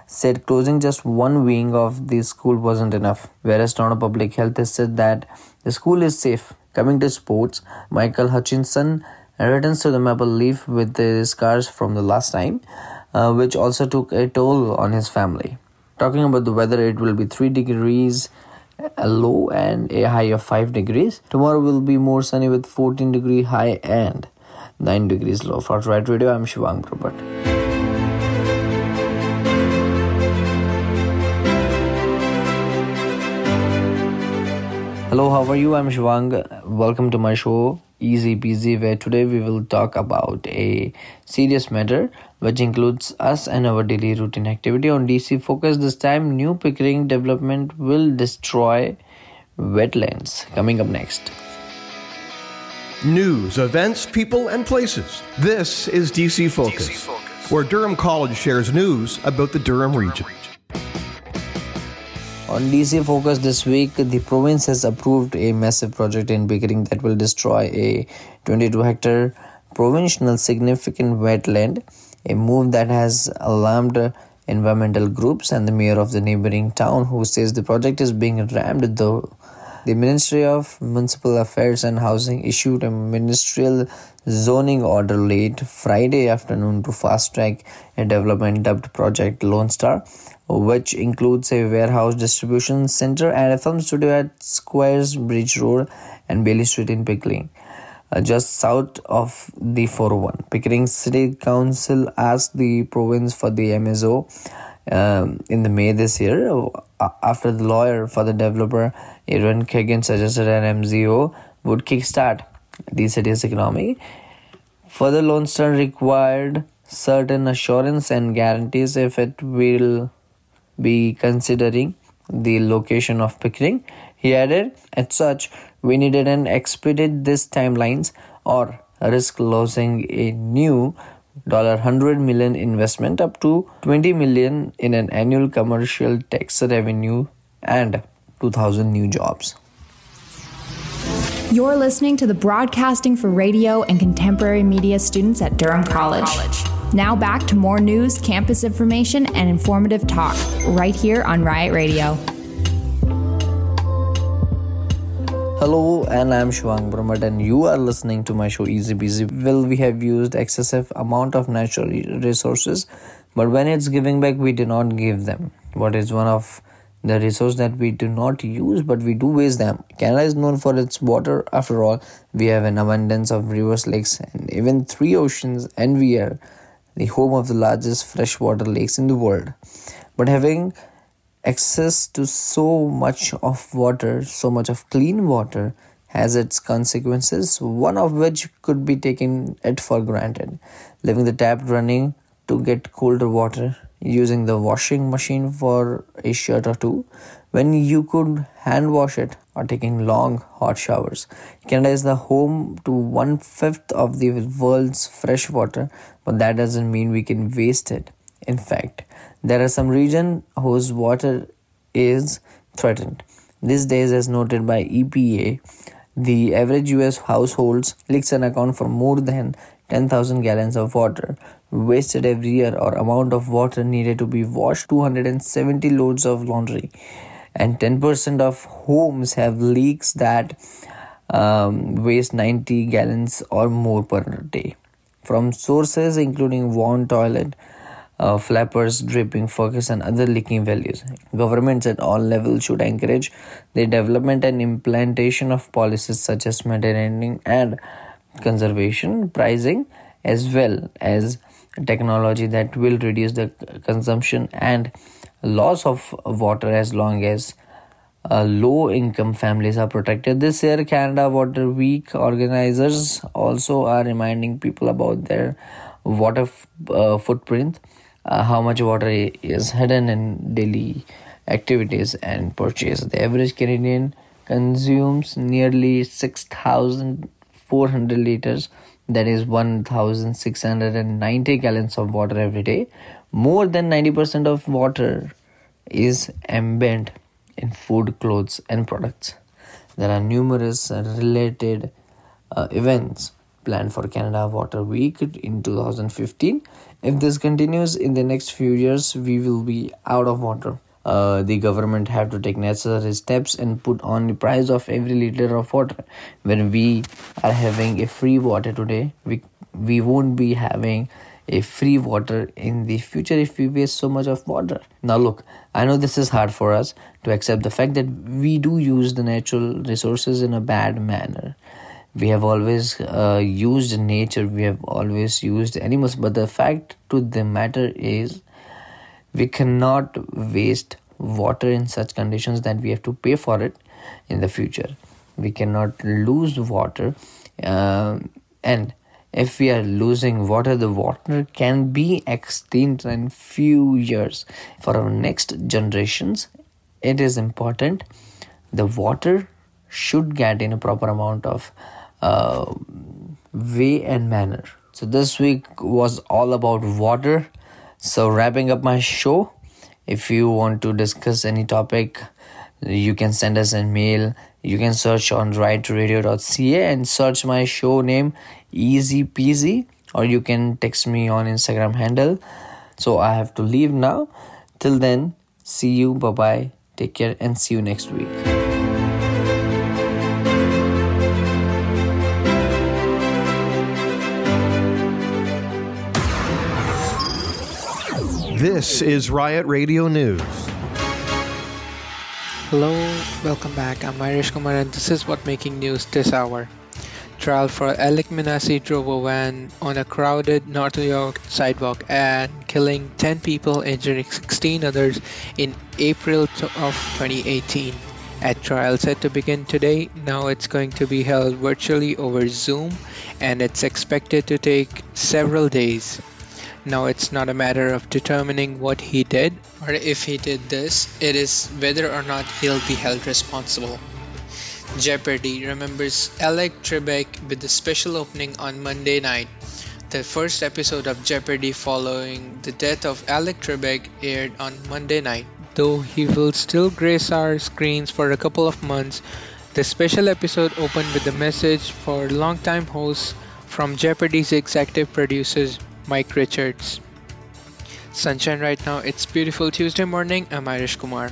Speaker 14: said closing just one wing of the school wasn't enough, whereas Toronto Public Health has said that the school is safe. Coming to sports, Michael Hutchinson returns to the Maple Leaf with the scars from the last time, uh, which also took a toll on his family. Talking about the weather, it will be 3 degrees a low and a high of 5 degrees. Tomorrow will be more sunny with 14 degree high and 9 degrees low. For Right Radio, I'm Shivang Prabhat. Hello, how are you? I'm Shivang. Welcome to my show, Easy Peasy, where today we will talk about a serious matter which includes us and our daily routine activity. On DC Focus, this time, new Pickering development will destroy wetlands. Coming up next.
Speaker 1: News, events, people, and places. This is DC Focus, DC Focus. where Durham College shares news about the Durham region.
Speaker 14: On DC Focus this week, the province has approved a massive project in Pickering that will destroy a 22 hectare provincial significant wetland, a move that has alarmed environmental groups and the mayor of the neighboring town, who says the project is being rammed though. The Ministry of Municipal Affairs and Housing issued a ministerial zoning order late Friday afternoon to fast track a development dubbed Project Lone Star, which includes a warehouse distribution center and a film studio at Squires Beach Road and Bayly Street in Pickering. Uh, just south of the 401. Pickering City Council asked the province for the MZO um, in the May this year uh, after the lawyer for the developer Aaron Kagan suggested an MZO would kickstart the city's economy. Further, Lone required certain assurance and guarantees if it will be considering the location of Pickering. He added, as such, we needed an expedite these timelines or risk losing a new dollar $100 million investment up to 20 million in an annual commercial tax revenue and 2000 new jobs.
Speaker 5: You're listening to the Broadcasting for Radio and Contemporary Media students at Durham College. College. Now back to more news, campus information, and informative talk right here on Riot Radio.
Speaker 14: Hello, and I'm Shivang Prabhat, and you are listening to my show Easy Busy. Well, we have used excessive amount of natural resources, but when it's giving back, we do not give them. What is one of the resource that we do not use, but we do waste them? Canada is known for its water. After all, we have an abundance of rivers, lakes, and even three oceans, and we are the home of the largest freshwater lakes in the world. But having access to so much of water, so much of clean water, has its consequences, one of which could be taken it for granted. Leaving the tap running to get colder water, using the washing machine for a shirt or two, when you could hand wash it or taking long hot showers. Canada is the home to one fifth of the world's fresh water, but that doesn't mean we can waste it. In fact, there are some regions whose water is threatened. These days, as noted by EPA, the average US households leaks an account for more than 10,000 gallons of water wasted every year or amount of water needed to be washed 270 loads of laundry and 10% of homes have leaks that um, waste 90 gallons or more per day from sources including worn toilet uh, flappers, dripping focus, and other leaking values. Governments at all levels should encourage the development and implementation of policies such as maintaining and conservation, pricing, as well as technology that will reduce the consumption and loss of water as long as uh, low income families are protected. This year, Canada Water Week organizers also are reminding people about their water f- uh, footprint uh, how much water is hidden in daily activities and purchase. The average Canadian consumes nearly 6,400 liters, that is 1,690 gallons of water every day. More than 90% of water is embedded in food, clothes, and products. There are numerous related uh, events planned for Canada Water Week in 2015. If this continues in the next few years, we will be out of water. Uh, the government have to take necessary steps and put on the price of every liter of water. When we are having a free water today, we we won't be having a free water in the future if we waste so much of water. Now, look, I know this is hard for us to accept the fact that we do use the natural resources in a bad manner. We have always uh, used nature, we have always used animals, but the fact to the matter is we cannot waste water in such conditions that we have to pay for it in the future. We cannot lose water, uh, and if we are losing water the water can be extinct in few years for our next generations it is important. The water should get in a proper amount of uh, way and manner. So this week was all about water. So wrapping up my show if you want to discuss any topic you can send us an mail you can search on rightradio.ca and search my show name easy peasy or you can text me on instagram handle. So i have to leave now. Till then see you. Bye bye take care and see you next week
Speaker 1: This is Riot Radio News.
Speaker 15: Hello, welcome back. I'm Irish Kumar and this is what making news this hour. Trial for Alek Minassian drove a van on a crowded North York sidewalk and killing 10 people, injuring 16 others in April of 2018. At trial set to begin today, now it's going to be held virtually over Zoom and it's expected to take several days. Now it's not a matter of determining what he did or if he did this, it is whether or not he'll be held responsible. Jeopardy remembers Alex Trebek with the special opening on Monday night. The first episode of Jeopardy following the death of Alex Trebek aired on Monday night. Though he will still grace our screens for a couple of months, the special episode opened with a message for longtime hosts from Jeopardy's executive producers Mike Richards. Sunshine right now, it's beautiful Tuesday morning. I'm Irish Kumar.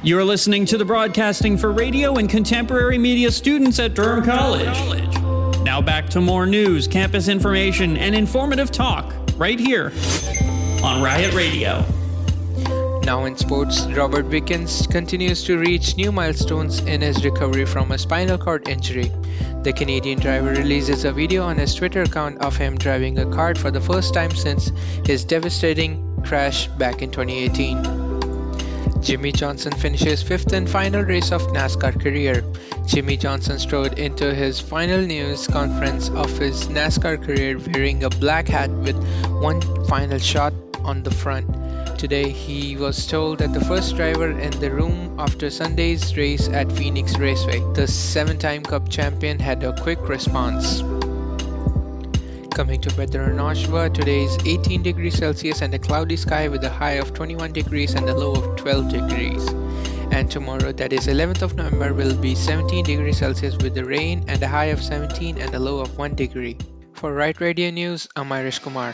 Speaker 3: You're listening to the broadcasting for radio and contemporary media students at Durham College. Now back to more news, campus information, and informative talk right here on Riot Radio.
Speaker 15: Now in sports, Robert Wickens continues to reach new milestones in his recovery from a spinal cord injury. The Canadian driver releases a video on his Twitter account of him driving a kart for the first time since his devastating crash back in 2018. Jimmie Johnson finishes fifth and final race of NASCAR career. Jimmie Johnson strode into his final news conference of his NASCAR career wearing a black hat with one final shot on the front. Today, he was told that the first driver in the room after Sunday's race at Phoenix Raceway. The seven time Cup champion had a quick response. Coming to weather in Oshawa, today is 18 degrees Celsius and a cloudy sky with a high of 21 degrees and a low of 12 degrees. And tomorrow, that is 11th of November, will be 17 degrees Celsius with the rain and a high of 17 and a low of 1 degree. For Right Radio News, I'm Irish Kumar.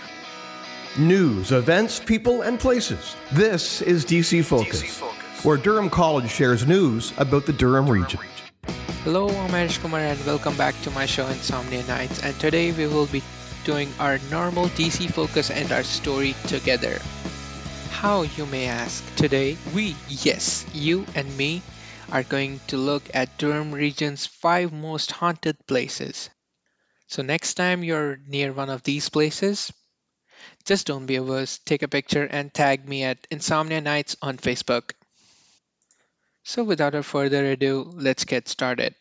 Speaker 1: News, events, people, and places. This is DC Focus, DC Focus, where Durham College shares news about the Durham region.
Speaker 15: Hello, I'm Irish Kumar and welcome back to my show Insomnia Nights. And today we will be doing our normal DC Focus and our story together. How, you may ask? Today, we, yes, you and me, are going to look at Durham region's five most haunted places. So next time you're near one of these places, just don't be averse, take a picture and tag me at Insomnia Nights on Facebook. So without further ado, let's get started.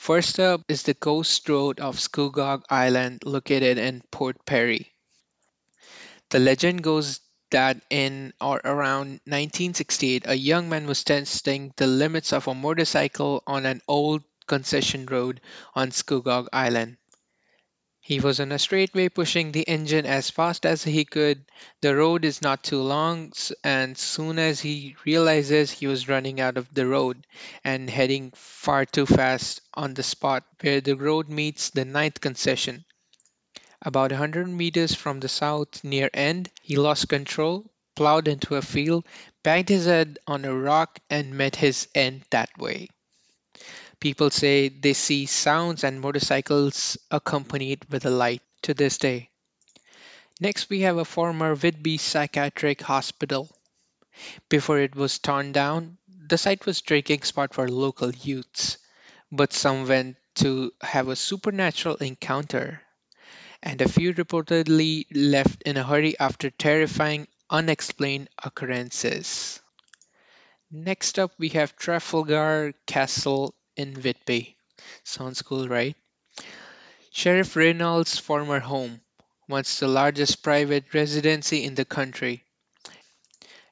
Speaker 15: First up is the Ghost Road of Scugog Island located in Port Perry. The legend goes that in or around 1968, a young man was testing the limits of a motorcycle on an old concession road on Scugog Island. He was on a straightaway pushing the engine as fast as he could. The road is not too long, and soon as he realizes he was running out of the road and heading far too fast on the spot where the road meets the ninth concession. About a hundred meters from the south near end, he lost control, plowed into a field, banged his head on a rock, and met his end that way. People say they see sounds and motorcycles accompanied with a light to this day. Next, we have a former Whitby Psychiatric Hospital. Before it was torn down, the site was drinking spot for local youths, but some went to have a supernatural encounter, and a few reportedly left in a hurry after terrifying unexplained occurrences. Next up, we have Trafalgar Castle in Whitby. Sounds cool, right? Sheriff Reynolds' former home, once the largest private residency in the country.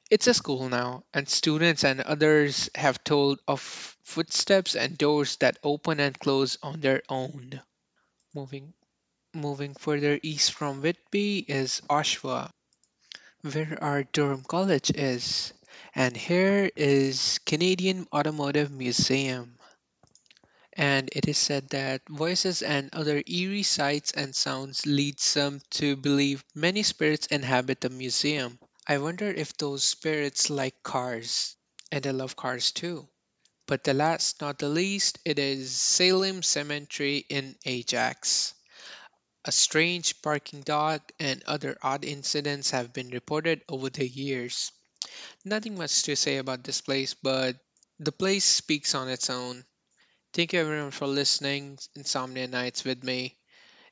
Speaker 15: It's a school now, and students and others have told of footsteps and doors that open and close on their own. Moving moving further east from Whitby is Oshawa, where our Durham College is. And here is Canadian Automotive Museum and it is said that voices and other eerie sights and sounds lead some to believe many spirits inhabit the museum. I wonder if those spirits like cars, and I love cars too. But the last, not the least, it is Salem Cemetery in Ajax. A strange barking dog and other odd incidents have been reported over the years. Nothing much to say about this place, but the place speaks on its own. Thank you everyone for listening Insomnia Nights with me.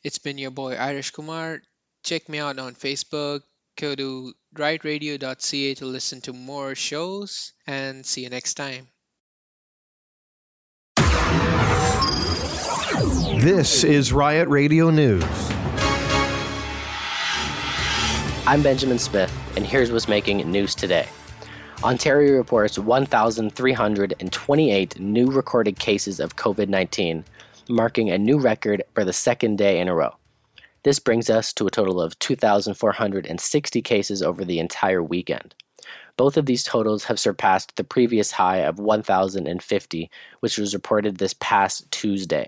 Speaker 15: It's been your boy Irish Kumar. Check me out on Facebook. Go to rightradio.ca to listen to more shows and see you next time.
Speaker 1: This is Riot Radio News.
Speaker 16: I'm Benjamin Smith, and here's what's making news today. Ontario reports 1,328 new recorded cases of COVID 19, marking a new record for the second day in a row. This brings us to a total of 2,460 cases over the entire weekend. Both of these totals have surpassed the previous high of 1,050, which was reported this past Tuesday.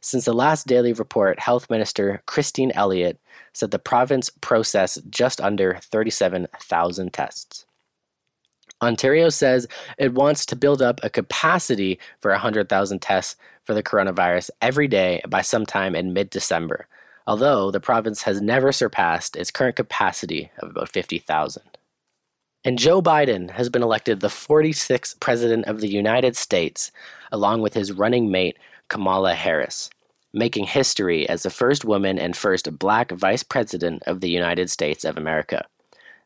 Speaker 16: Since the last daily report, Health Minister Christine Elliott said the province processed just under 37,000 tests. Ontario says it wants to build up a capacity for 100,000 tests for the coronavirus every day by sometime in mid December, although the province has never surpassed its current capacity of about 50,000. And Joe Biden has been elected the 46th President of the United States, along with his running mate, Kamala Harris, making history as the first woman and first black Vice President of the United States of America.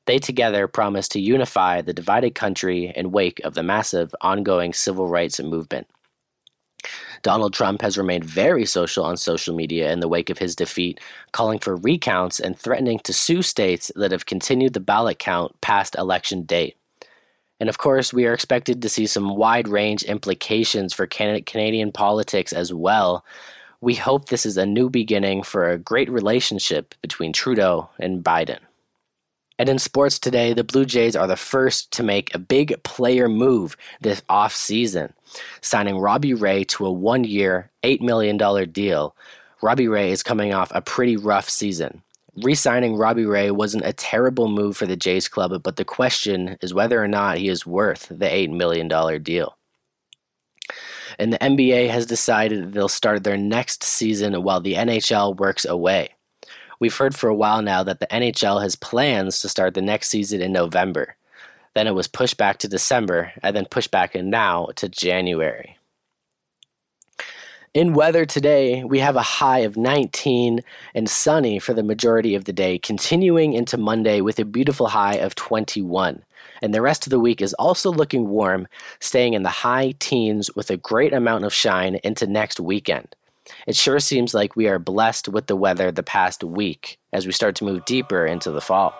Speaker 16: They together promised to unify the divided country in wake of the massive ongoing civil rights movement. Donald Trump has remained very social on social media in the wake of his defeat, calling for recounts and threatening to sue states that have continued the ballot count past election date. And of course, we are expected to see some wide range implications for Canadian politics as well. We hope this is a new beginning for a great relationship between Trudeau and Biden. And in sports today, the Blue Jays are the first to make a big player move this offseason, signing Robbie Ray to a one year, $8 million deal. Robbie Ray is coming off a pretty rough season. Re signing Robbie Ray wasn't a terrible move for the Jays club, but the question is whether or not he is worth the $8 million deal. And the NBA has decided they'll start their next season while the NHL works away. We've heard for a while now that the NHL has plans to start the next season in November. Then it was pushed back to December, and then pushed back in now to January. In weather today, we have a high of 19 and sunny for the majority of the day, continuing into Monday with a beautiful high of 21. And the rest of the week is also looking warm, staying in the high teens with a great amount of shine into next weekend. It sure seems like we are blessed with the weather the past week as we start to move deeper into the fall.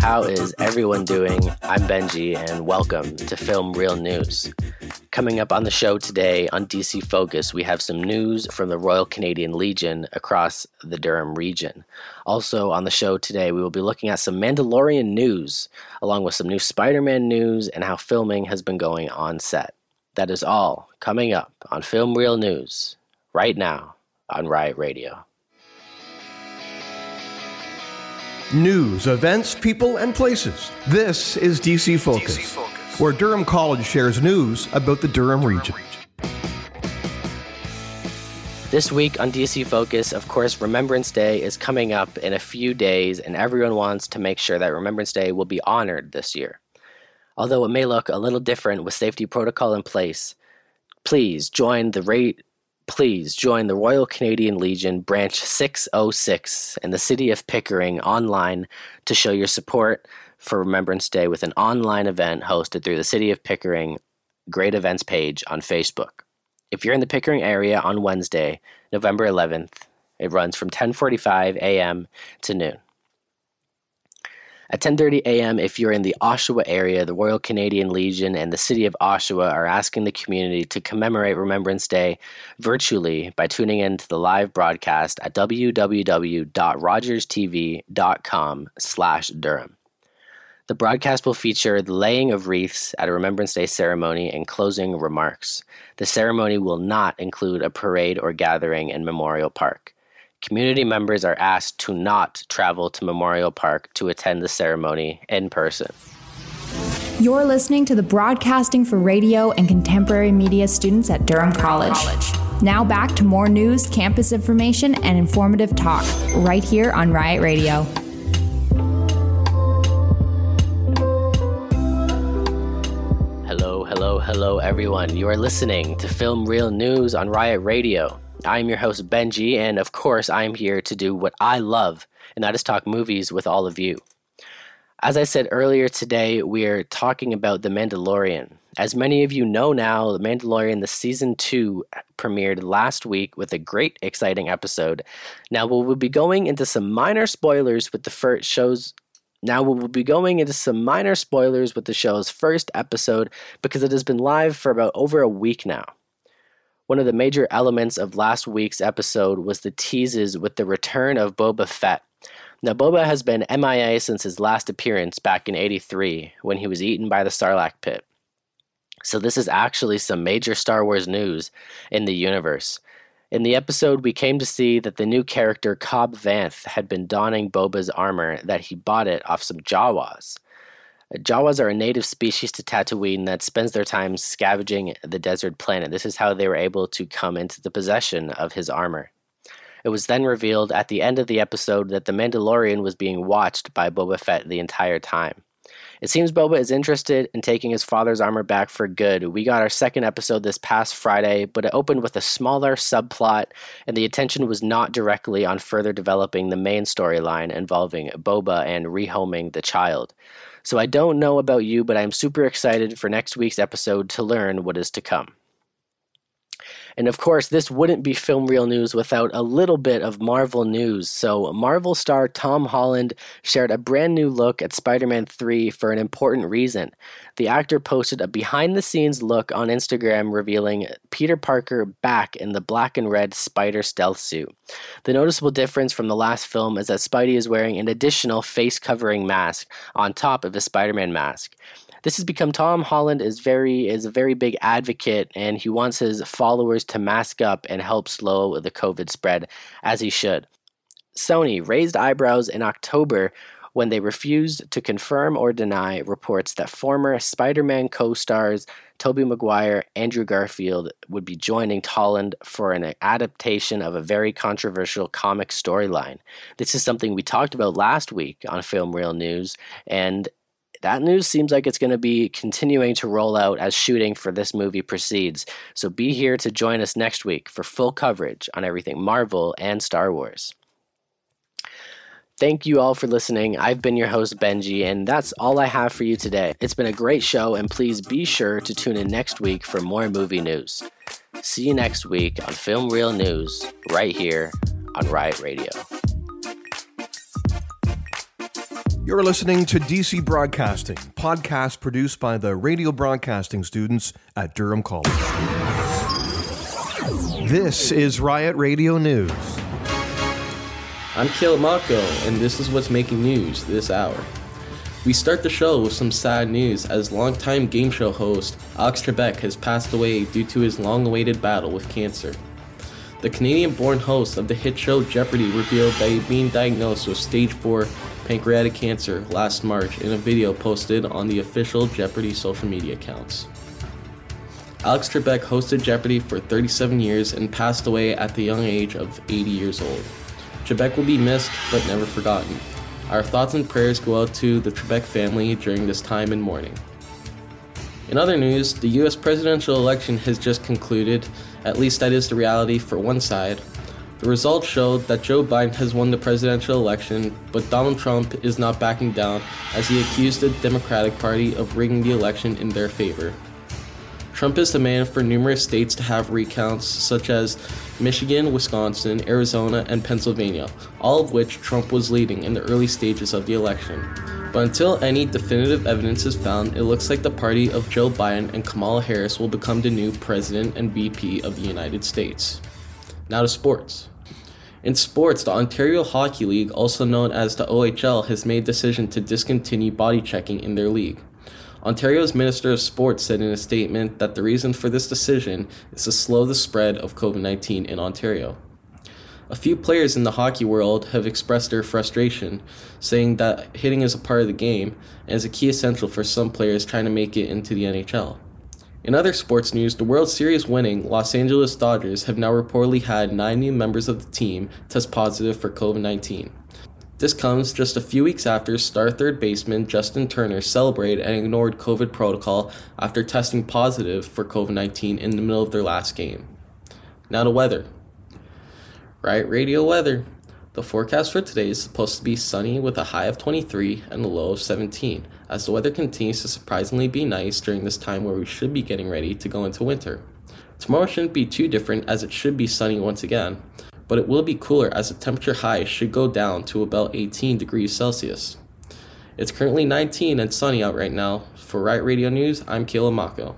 Speaker 16: How is everyone doing? I'm Benji, and welcome to Film Real News. Coming up on the show today on DC Focus, we have some news from the Royal Canadian Legion across the Durham region. Also on the show today, we will be looking at some Mandalorian news, along with some new Spider Man news and how filming has been going on set. That is all coming up on Film Real News right now on Riot Radio.
Speaker 1: News, events, people, and places. This is DC Focus, DC Focus, where Durham College shares news about the Durham, region.
Speaker 16: This week on DC Focus, of course, Remembrance Day is coming up in a few days, and everyone wants to make sure that Remembrance Day will be honored this year. Although it may look a little different with safety protocol in place, please join the rate please join the Royal Canadian Legion Branch 606 in the city of Pickering online to show your support for Remembrance Day with an online event hosted through the City of Pickering Great Events page on Facebook. If you're in the Pickering area on Wednesday, November 11th, it runs from 10:45 a.m. to noon. At 10:30 a.m., if you're in the Oshawa area, the Royal Canadian Legion and the City of Oshawa are asking the community to commemorate Remembrance Day virtually by tuning in to the live broadcast at www.rogerstv.com/durham. The broadcast will feature the laying of wreaths at a Remembrance Day ceremony and closing remarks. The ceremony will not include a parade or gathering in Memorial Park. Community members are asked to not travel to Memorial Park to attend the ceremony in person.
Speaker 5: You're listening to the Broadcasting for Radio and Contemporary Media students at Durham College. Now back to more news, campus information, and informative talk right here on Riot Radio.
Speaker 16: Hello, everyone. You are listening to Film Real News on Riot Radio. I'm your host, Benji, and of course, I'm here to do what I love, and that is talk movies with all of you. As I said earlier today, we're talking about The Mandalorian. As many of you know now, The Mandalorian, the season two, premiered last week with a great, exciting episode. Now, we will be going into some minor spoilers with the first show's now we will be going into some minor spoilers with the show's first episode because it has been live for about over a week now. One of the major elements of last week's episode was the teases with the return of Boba Fett. Now, Boba has been MIA since his last appearance back in 83 when he was eaten by the Sarlacc pit. So, this is actually some major Star Wars news in the universe. In the episode, we came to see that the new character Cobb Vanth had been donning Boba's armor that he bought it off some Jawas. Uh, Jawas are a native species to Tatooine that spends their time scavenging the desert planet. This is how they were able to come into the possession of his armor. It was then revealed at the end of the episode that the Mandalorian was being watched by Boba Fett the entire time. It seems Boba is interested in taking his father's armor back for good. We got our second episode this past Friday, but it opened with a smaller subplot, and the attention was not directly on further developing the main storyline involving Boba and rehoming the child. So I don't know about you, but I'm super excited for next week's episode to learn what is to come. And of course, this wouldn't be Film Real News without a little bit of Marvel news. So, Marvel star Tom Holland shared a brand new look at Spider Man 3 for an important reason. The actor posted a behind the scenes look on Instagram revealing Peter Parker back in the black and red Spider stealth suit. The noticeable difference from the last film is that Spidey is wearing an additional face covering mask on top of his Spider Man mask this has become Tom Holland is very is a very big advocate and he wants his followers to mask up and help slow the COVID spread as he should. Sony raised eyebrows in October when they refused to confirm or deny reports that former Spider-Man co-stars Tobey Maguire, Andrew Garfield would be joining Holland for an adaptation of a very controversial comic storyline. This is something we talked about last week on Film Real News, and that news seems like it's going to be continuing to roll out as shooting for this movie proceeds. So be here to join us next week for full coverage on everything Marvel and Star Wars. Thank you all for listening. I've been your host, Benji, and that's all I have for you today. It's been a great show, and please be sure to tune in next week for more movie news. See you next week on Film Real News, right here on Riot Radio.
Speaker 1: You're listening to DC Broadcasting, podcast produced by the radio broadcasting students at Durham College. This is Riot Radio News.
Speaker 17: I'm Caleb Mako, and this is what's making news this hour. We start the show with some sad news as longtime game show host Alex Trebek has passed away due to his long awaited battle with cancer. The Canadian born host of the hit show Jeopardy revealed that he'd been diagnosed with stage 4 pancreatic cancer last March in a video posted on the official Jeopardy social media accounts. Alex Trebek hosted Jeopardy for 37 years and passed away at the young age of 80 years old. Trebek will be missed but never forgotten. Our thoughts and prayers go out to the Trebek family during this time and mourning. In other news, the US presidential election has just concluded, at least that is the reality for one side. The results showed that Joe Biden has won the presidential election, but Donald Trump is not backing down as he accused the Democratic Party of rigging the election in their favor. Trump has demanded for numerous states to have recounts, such as Michigan, Wisconsin, Arizona, and Pennsylvania, all of which Trump was leading in the early stages of the election. But until any definitive evidence is found, it looks like the party of Joe Biden and Kamala Harris will become the new president and VP of the United States. Now to sports. In sports, the Ontario Hockey League, also known as the OHL, has made decision to discontinue body checking in their league. Ontario's Minister of Sports said in a statement that the reason for this decision is to slow the spread of COVID 19 in Ontario. A few players in the hockey world have expressed their frustration, saying that hitting is a part of the game and is a key essential for some players trying to make it into the NHL. In other sports news, the World Series winning Los Angeles Dodgers have now reportedly had nine new members of the team test positive for COVID 19. This comes just a few weeks after star third baseman Justin Turner celebrated and ignored COVID protocol after testing positive for COVID 19 in the middle of their last game. Now to weather. Riot, Radio weather. The forecast for today is supposed to be sunny with a high of 23 and a low of 17, as the weather continues to surprisingly be nice during this time where we should be getting ready to go into winter. Tomorrow shouldn't be too different as it should be sunny once again, but it will be cooler as the temperature high should go down to about 18 degrees Celsius. It's currently 19 and sunny out right now. For Riot Radio News, I'm Kayla Mako.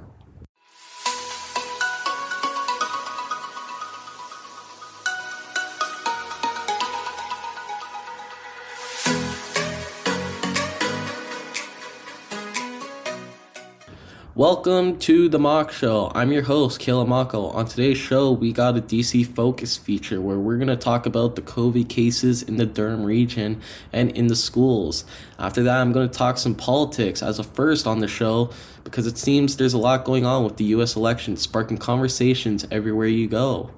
Speaker 17: Welcome to the Mock Show. I'm your host, Kayla Mako. On today's show, we got a DC Focus feature where we're going to talk about the COVID cases in the Durham region and in the schools. After that, I'm going to talk some politics as a first on the show because it seems there's a lot going on with the US election, sparking conversations everywhere you go.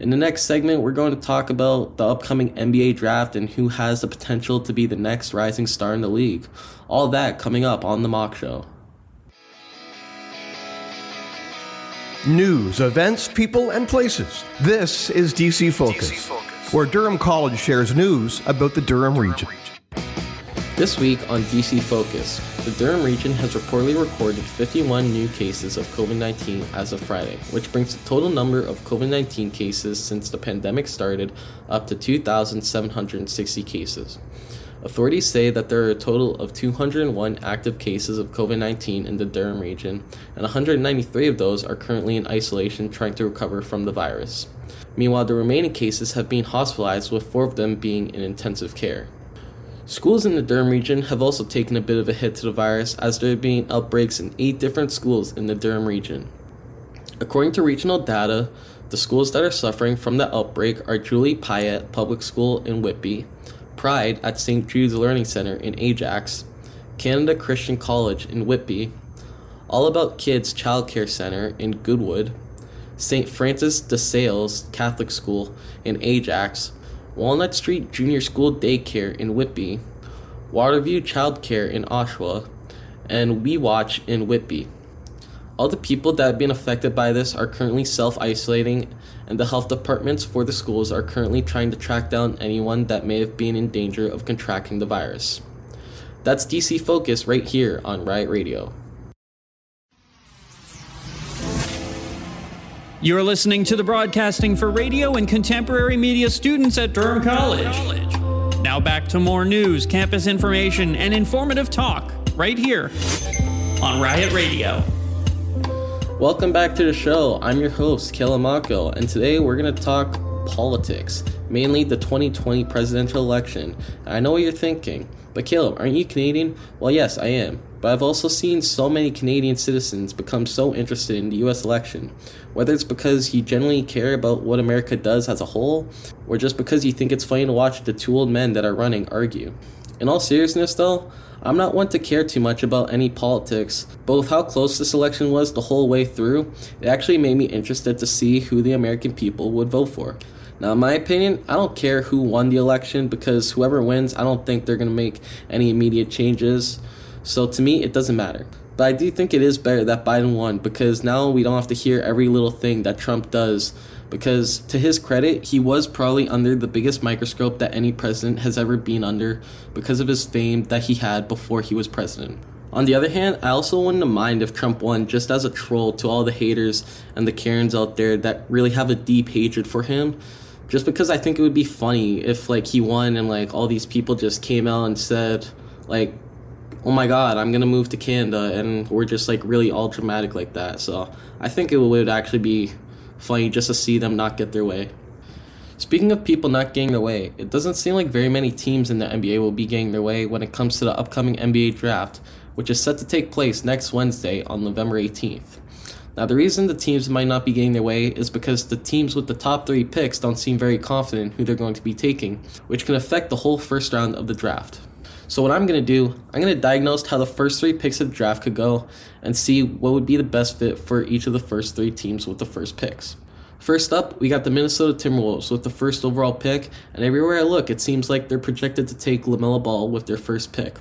Speaker 17: In the next segment, we're going to talk about the upcoming NBA draft and who has the potential to be the next rising star in the league. All that coming up on the Mock Show.
Speaker 1: News, events, people, and places. This is DC Focus, DC Focus, where Durham College shares news about the Durham region.
Speaker 17: This week on DC Focus, the Durham region has reportedly recorded 51 new cases of COVID 19 as of Friday, which brings the total number of COVID 19 cases since the pandemic started up to 2,760 cases. Authorities say that there are a total of 201 active cases of COVID 19 in the Durham region, and 193 of those are currently in isolation trying to recover from the virus. Meanwhile, the remaining cases have been hospitalized, with four of them being in intensive care. Schools in the Durham region have also taken a bit of a hit to the virus as there have been outbreaks in eight different schools in the Durham region. According to regional data, the schools that are suffering from the outbreak are Julie Payette Public School in Whitby, Pride at St. Jude's Learning Center in Ajax, Canada Christian College in Whitby, All About Kids Child Care Center in Goodwood, St. Francis de Sales Catholic School in Ajax, Walnut Street Junior School Daycare in Whitby, Waterview Child Care in Oshawa, and Wee Watch in Whitby. All the people that have been affected by this are currently self isolating, and the health departments for the schools are currently trying to track down anyone that may have been in danger of contracting the virus. That's DC Focus right here on Riot Radio.
Speaker 3: You're listening to the broadcasting for radio and contemporary media students at Durham College. Now back to more news, campus information, and informative talk right here on Riot Radio.
Speaker 17: Welcome back to the show. I'm your host, Kelamako, and today we're going to talk politics, mainly the 2020 presidential election. I know what you're thinking, but Caleb, aren't you Canadian? Well, yes, I am. But I've also seen so many Canadian citizens become so interested in the US election, whether it's because you genuinely care about what America does as a whole, or just because you think it's funny to watch the two old men that are running argue. In all seriousness, though, I'm not one to care too much about any politics, but with how close this election was the whole way through, it actually made me interested to see who the American people would vote for. Now, in my opinion, I don't care who won the election because whoever wins, I don't think they're going to make any immediate changes. So to me, it doesn't matter. But I do think it is better that Biden won because now we don't have to hear every little thing that Trump does. Because to his credit, he was probably under the biggest microscope that any president has ever been under because of his fame that he had before he was president. On the other hand, I also wouldn't mind if Trump won just as a troll to all the haters and the Karens out there that really have a deep hatred for him. Just because I think it would be funny if like he won and like all these people just came out and said like oh my god, I'm gonna move to Canada, and we're just like really all dramatic like that. So I think it would actually be funny just to see them not get their way. Speaking of people not getting their way, it doesn't seem like very many teams in the NBA will be getting their way when it comes to the upcoming NBA draft, which is set to take place next Wednesday on November 18th. Now, the reason the teams might not be getting their way is because the teams with the top three picks don't seem very confident who they're going to be taking, which can affect the whole first round of the draft. So, what I'm going to do, I'm going to diagnose how the first three picks of the draft could go and see what would be the best fit for each of the first three teams with the first picks. First up, we got the Minnesota Timberwolves with the first overall pick, and everywhere I look, it seems like they're projected to take LaMelo Ball with their first pick.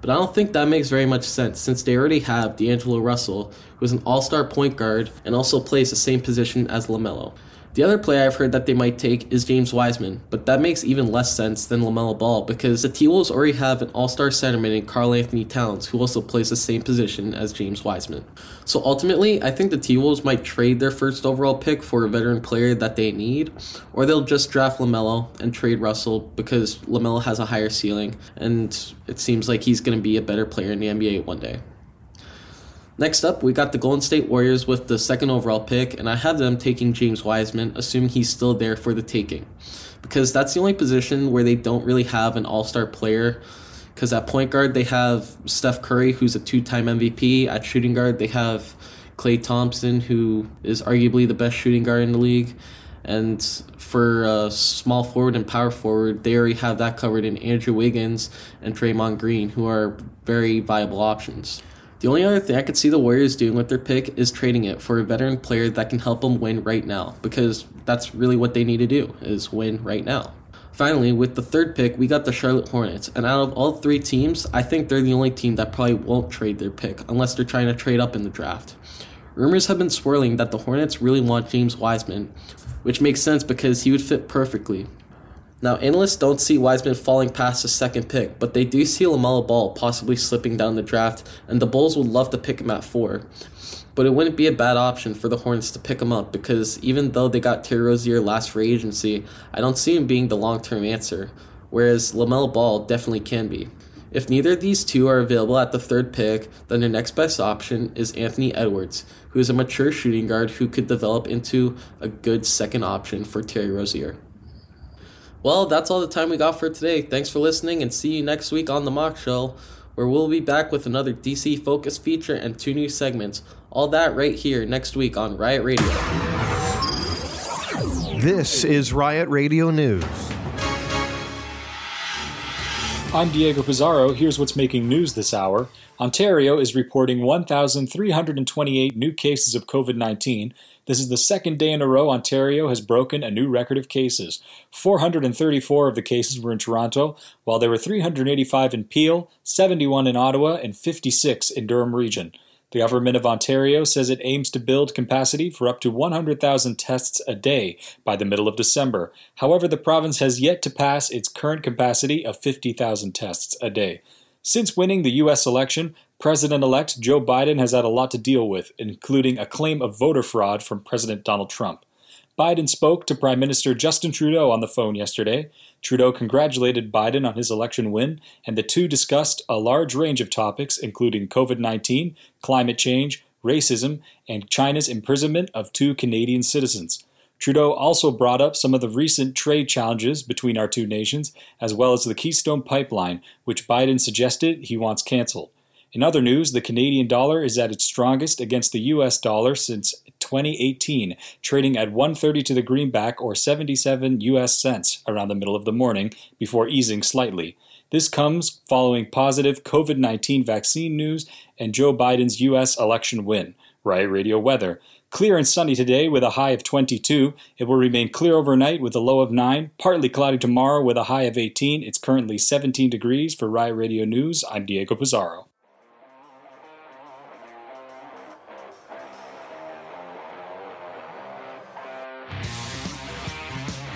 Speaker 17: But I don't think that makes very much sense since they already have D'Angelo Russell, who is an all star point guard and also plays the same position as LaMelo. The other player I've heard that they might take is James Wiseman, but that makes even less sense than LaMelo Ball because the T-Wolves already have an all-star centerman in Karl-Anthony Towns who also plays the same position as James Wiseman. So ultimately, I think the T-Wolves might trade their first overall pick for a veteran player that they need, or they'll just draft LaMelo and trade Russell because LaMelo has a higher ceiling and it seems like he's going to be a better player in the NBA one day. Next up, we got the Golden State Warriors with the second overall pick, and I have them taking James Wiseman, assuming he's still there for the taking. Because that's the only position where they don't really have an all star player. Because at point guard, they have Steph Curry, who's a two time MVP. At shooting guard, they have Klay Thompson, who is arguably the best shooting guard in the league. And for uh, small forward and power forward, they already have that covered in Andrew Wiggins and Draymond Green, who are very viable options. The only other thing I could see the Warriors doing with their pick is trading it for a veteran player that can help them win right now, because that's really what they need to do, is win right now. Finally, with the third pick, we got the Charlotte Hornets, and out of all three teams, I think they're the only team that probably won't trade their pick unless they're trying to trade up in the draft. Rumors have been swirling that the Hornets really want James Wiseman, which makes sense because he would fit perfectly now, analysts don't see Wiseman falling past the second pick, but they do see LaMelo Ball possibly slipping down the draft, and the Bulls would love to pick him at four. But it wouldn't be a bad option for the Hornets to pick him up because even though they got Terry Rozier last free agency, I don't see him being the long term answer, whereas LaMelo Ball definitely can be. If neither of these two are available at the third pick, then their next best option is Anthony Edwards, who is a mature shooting guard who could develop into a good second option for Terry Rozier. Well, that's all the time we got for today. Thanks for listening and see you next week on The Mock Show, where we'll be back with another DC focused feature and two new segments. All that right here next week on Riot Radio.
Speaker 1: This is Riot Radio News.
Speaker 2: I'm Diego Pizarro. Here's what's making news this hour. Ontario is reporting 1,328 new cases of COVID 19 this is the second day in a row Ontario has broken a new record of cases. 434 of the cases were in Toronto, while there were 385 in Peel, 71 in Ottawa, and 56 in Durham Region. The government of Ontario says it aims to build capacity for up to 100,000 tests a day by the middle of December. However, the province has yet to pass its current capacity of 50,000 tests a day. Since winning the U.S. election, President elect Joe Biden has had a lot to deal with, including a claim of voter fraud from President Donald Trump.
Speaker 18: Biden spoke to Prime Minister Justin Trudeau on the phone yesterday. Trudeau congratulated Biden on his election win, and the two discussed a large range of topics, including COVID 19, climate change, racism, and China's imprisonment of two Canadian citizens. Trudeau also brought up some of the recent trade challenges between our two nations, as well as the Keystone Pipeline, which Biden suggested he wants canceled. In other news, the Canadian dollar is at its strongest against the US dollar since 2018, trading at 130 to the greenback or 77 US cents around the middle of the morning before easing slightly. This comes following positive COVID 19 vaccine news and Joe Biden's US election win. Riot Radio weather. Clear and sunny today with a high of 22. It will remain clear overnight with a low of 9. Partly cloudy tomorrow with a high of 18. It's currently 17 degrees for Riot Radio News. I'm Diego Pizarro.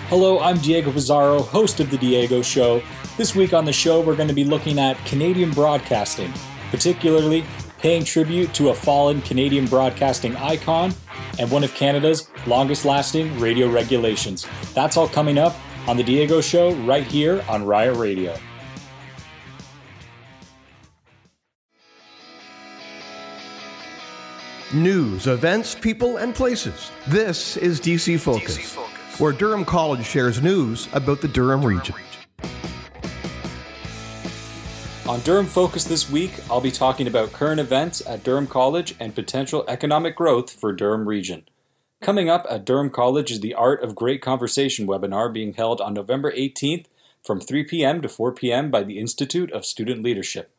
Speaker 18: Hello, I'm Diego Pizarro, host of The Diego Show. This week on the show, we're going to be looking at Canadian broadcasting, particularly paying tribute to a fallen Canadian broadcasting icon and one of Canada's longest lasting radio regulations. That's all coming up on The Diego Show right here on Riot Radio.
Speaker 1: News, events, people, and places. This is DC Focus, DC Focus, where Durham College shares news about the Durham, region.
Speaker 18: On Durham Focus this week, I'll be talking about current events at Durham College and potential economic growth for Durham region. Coming up at Durham College is the Art of Great Conversation webinar being held on November 18th from 3 p.m. to 4 p.m. by the Institute of Student Leadership.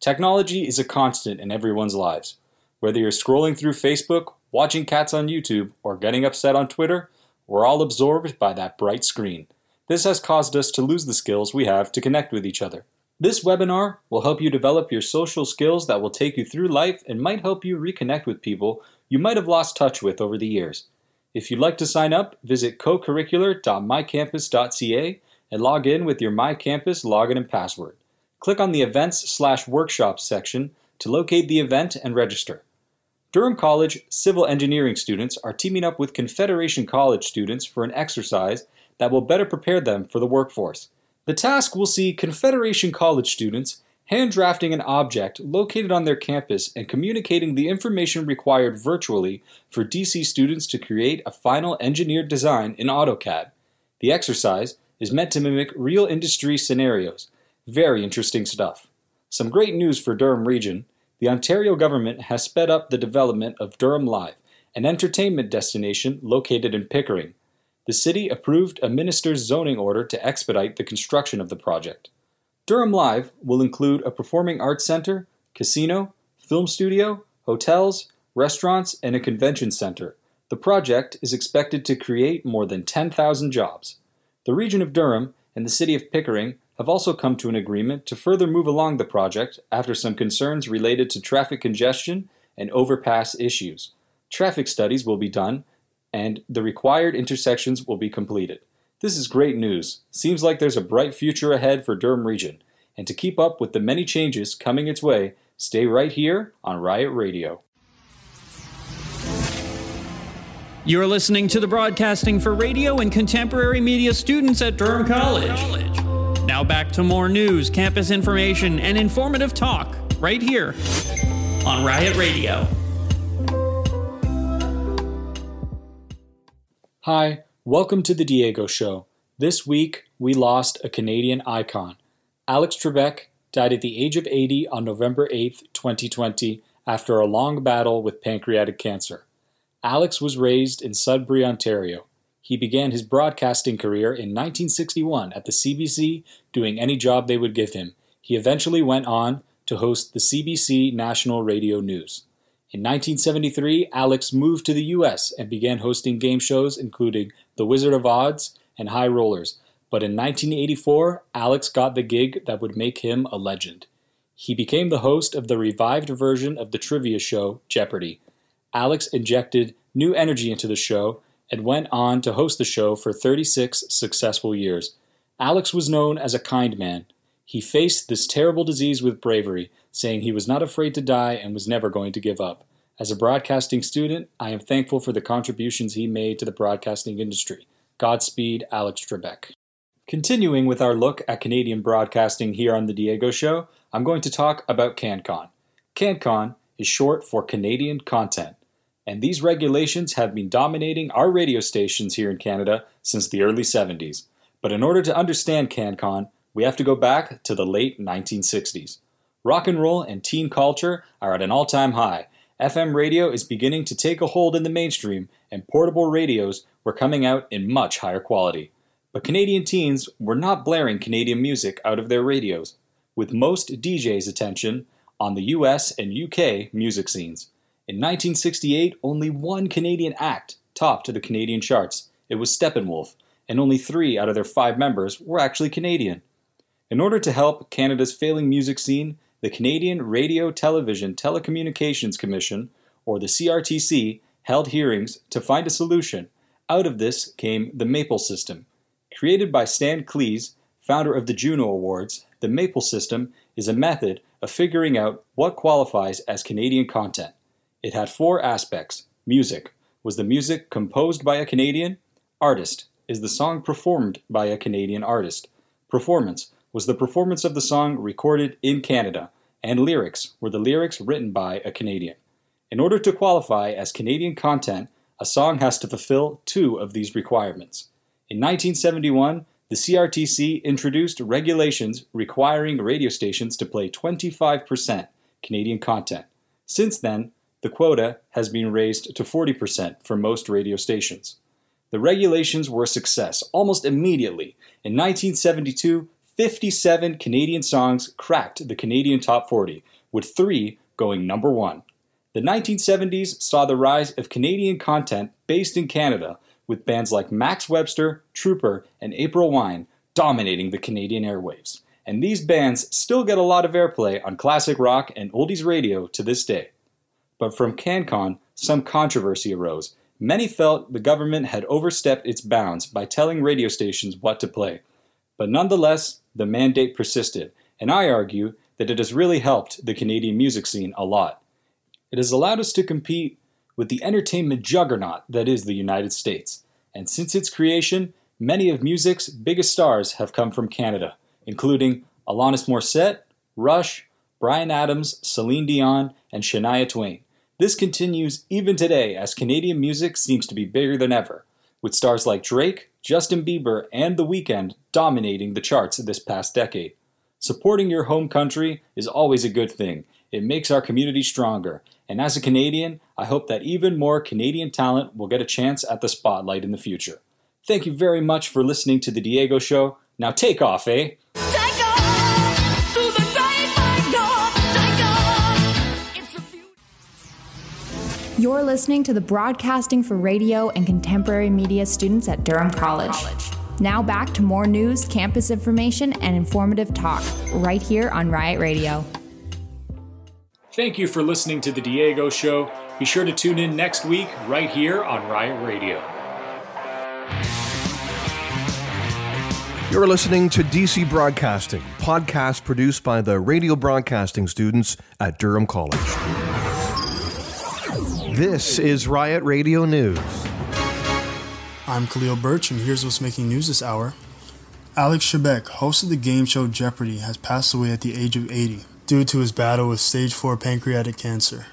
Speaker 18: Technology is a constant in everyone's lives. Whether you're scrolling through Facebook, watching cats on YouTube, or getting upset on Twitter, we're all absorbed by that bright screen. This has caused us to lose the skills we have to connect with each other. This webinar will help you develop your social skills that will take you through life and might help you reconnect with people you might have lost touch with over the years. If you'd like to sign up, visit cocurricular.mycampus.ca and log in with your MyCampus login and password. Click on the Events slash Workshops section to locate the event and register. Durham College civil engineering students are teaming up with Confederation College students for an exercise that will better prepare them for the workforce. The task will see Confederation College students hand drafting an object located on their campus and communicating the information required virtually for DC students to create a final engineered design in AutoCAD. The exercise is meant to mimic real industry scenarios. Very interesting stuff. Some great news for Durham region. The Ontario government has sped up the development of Durham Live, an entertainment destination located in Pickering the city approved a minister's zoning order to expedite the construction of the project. Durham Live will include a performing arts center, casino, film studio, hotels, restaurants, and a convention center. The project is expected to create more than 10,000 jobs. The region of Durham and the city of Pickering have also come to an agreement to further move along the project after some concerns related to traffic congestion and overpass issues. Traffic studies will be done and the required intersections will be completed. This is great news. Seems like there's a bright future ahead for Durham Region. And to keep up with the many changes coming its way, stay right here on Riot Radio.
Speaker 3: You're listening to the broadcasting for radio and contemporary media students at Durham College. Now back to more news, campus information, and informative talk right here on Riot Radio.
Speaker 18: Hi, welcome to the Diego Show. This week, we lost a Canadian icon. Alex Trebek died at the age of 80 on November 8, 2020, after a long battle with pancreatic cancer. Alex was raised in Sudbury, Ontario. He began his broadcasting career in 1961 at the CBC, doing any job they would give him. He eventually went on to host the CBC National Radio News. In 1973, Alex moved to the US and began hosting game shows including The Wizard of Odds and High Rollers. But in 1984, Alex got the gig that would make him a legend. He became the host of the revived version of the trivia show Jeopardy! Alex injected new energy into the show and went on to host the show for 36 successful years. Alex was known as a kind man. He faced this terrible disease with bravery, saying he was not afraid to die and was never going to give up. As a broadcasting student, I am thankful for the contributions he made to the broadcasting industry. Godspeed, Alex Trebek. Continuing with our look at Canadian broadcasting here on The Diego Show, I'm going to talk about CanCon. CanCon is short for Canadian Content, and these regulations have been dominating our radio stations here in Canada since the early 70s. But in order to understand CanCon, we have to go back to the late 1960s. Rock and roll and teen culture are at an all time high. FM radio is beginning to take a hold in the mainstream, and portable radios were coming out in much higher quality. But Canadian teens were not blaring Canadian music out of their radios, with most DJs' attention on the US and UK music scenes. In 1968, only one Canadian act topped the Canadian charts. It was Steppenwolf, and only three out of their five members were actually Canadian. In order to help Canada's failing music scene, the Canadian Radio Television Telecommunications Commission, or the CRTC, held hearings to find a solution. Out of this came the Maple System, Created by Stan Klees, founder of the Juno Awards, the Maple System is a method of figuring out what qualifies as Canadian content. It had four aspects. Music was the music composed by a Canadian. Artist is the song performed by a Canadian artist. Performance was the performance of the song recorded in Canada. And lyrics were the lyrics written by a Canadian. In order to qualify as Canadian content, a song has to fulfill two of these requirements. In 1971, the CRTC introduced regulations requiring radio stations to play 25% Canadian content. Since then, the quota has been raised to 40% for most radio stations. The regulations were a success almost immediately. In 1972, 57 Canadian songs cracked the Canadian Top 40, with three going number one. The 1970s saw the rise of Canadian content based in Canada with bands like Max Webster, Trooper, and April Wine dominating the Canadian airwaves. And these bands still get a lot of airplay on classic rock and oldies radio to this day. But from CanCon, some controversy arose. Many felt the government had overstepped its bounds by telling radio stations what to play. But nonetheless, the mandate persisted, and I argue that it has really helped the Canadian music scene a lot. It has allowed us to compete with the entertainment juggernaut that is the United States. And since its creation, many of music's biggest stars have come from Canada, including Alanis Morissette, Rush, Bryan Adams, Celine Dion, and Shania Twain. This continues even today as Canadian music seems to be bigger than ever, with stars like Drake, Justin Bieber, and The Weeknd dominating the charts this past decade. Supporting your home country is always a good thing. It makes our community stronger, and as a Canadian, I hope that even more Canadian talent will get a chance at the spotlight in the future. Thank you very much for listening to The Diego Show. Now take off, eh?
Speaker 5: You're listening to the Broadcasting for Radio and Contemporary Media students at Durham College. Now back to more news, campus information, and informative talk right here on Riot Radio.
Speaker 18: Thank you for listening to The Diego Show. Be sure to tune in next week right here on Riot Radio.
Speaker 1: You're listening to DC Broadcasting, podcast produced by the radio broadcasting students at Durham College. This is Riot Radio News.
Speaker 19: I'm Khalil Birch, and here's what's making news this hour. Alex Trebek, host of the game show Jeopardy, has passed away at the age of 80 due to his battle with stage 4 pancreatic cancer.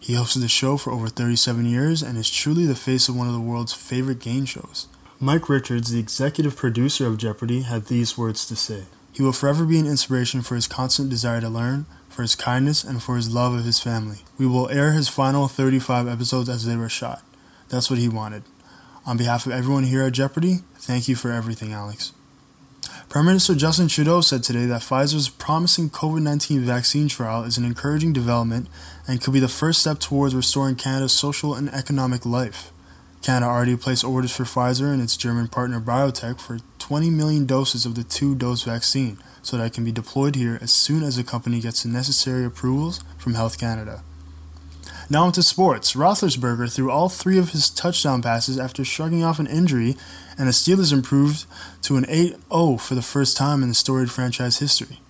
Speaker 19: He hosted the show for over 37 years and is truly the face of one of the world's favorite game shows. Mike Richards, the executive producer of Jeopardy, had these words to say He will forever be an inspiration for his constant desire to learn, for his kindness, and for his love of his family. We will air his final 35 episodes as they were shot. That's what he wanted. On behalf of everyone here at Jeopardy, thank you for everything, Alex. Prime Minister Justin Trudeau said today that Pfizer's promising COVID 19 vaccine trial is an encouraging development and could be the first step towards restoring Canada's social and economic life. Canada already placed orders for Pfizer and its German partner BioNTech for 20 million doses of the two dose vaccine so that it can be deployed here as soon as the company gets the necessary approvals from Health Canada. Now into sports. Roethlisberger threw all three of his touchdown passes after shrugging off an injury, and the Steelers improved to an 8 0 for the first time in the storied franchise history.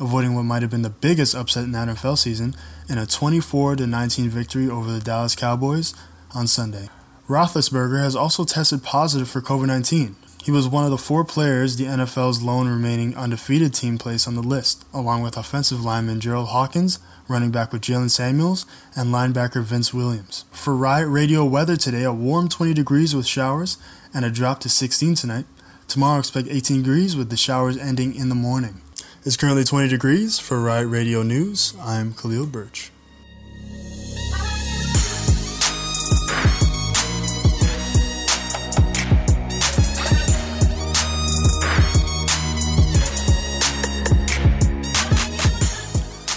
Speaker 19: avoiding what might have been the biggest upset in the NFL season in a 24 19 victory over the Dallas Cowboys on Sunday. Roethlisberger has also tested positive for COVID 19. He was one of the four players the NFL's lone remaining undefeated team placed on the list, along with offensive lineman Jerald Hawkins, running back with Jaylen Samuels, and linebacker Vince Williams. For Riot Radio weather today, a warm 20 degrees with showers and a drop to 16 tonight. Tomorrow, expect 18 degrees with the showers ending in the morning. It's currently 20 degrees. For Riot Radio News, I'm Khalil Birch.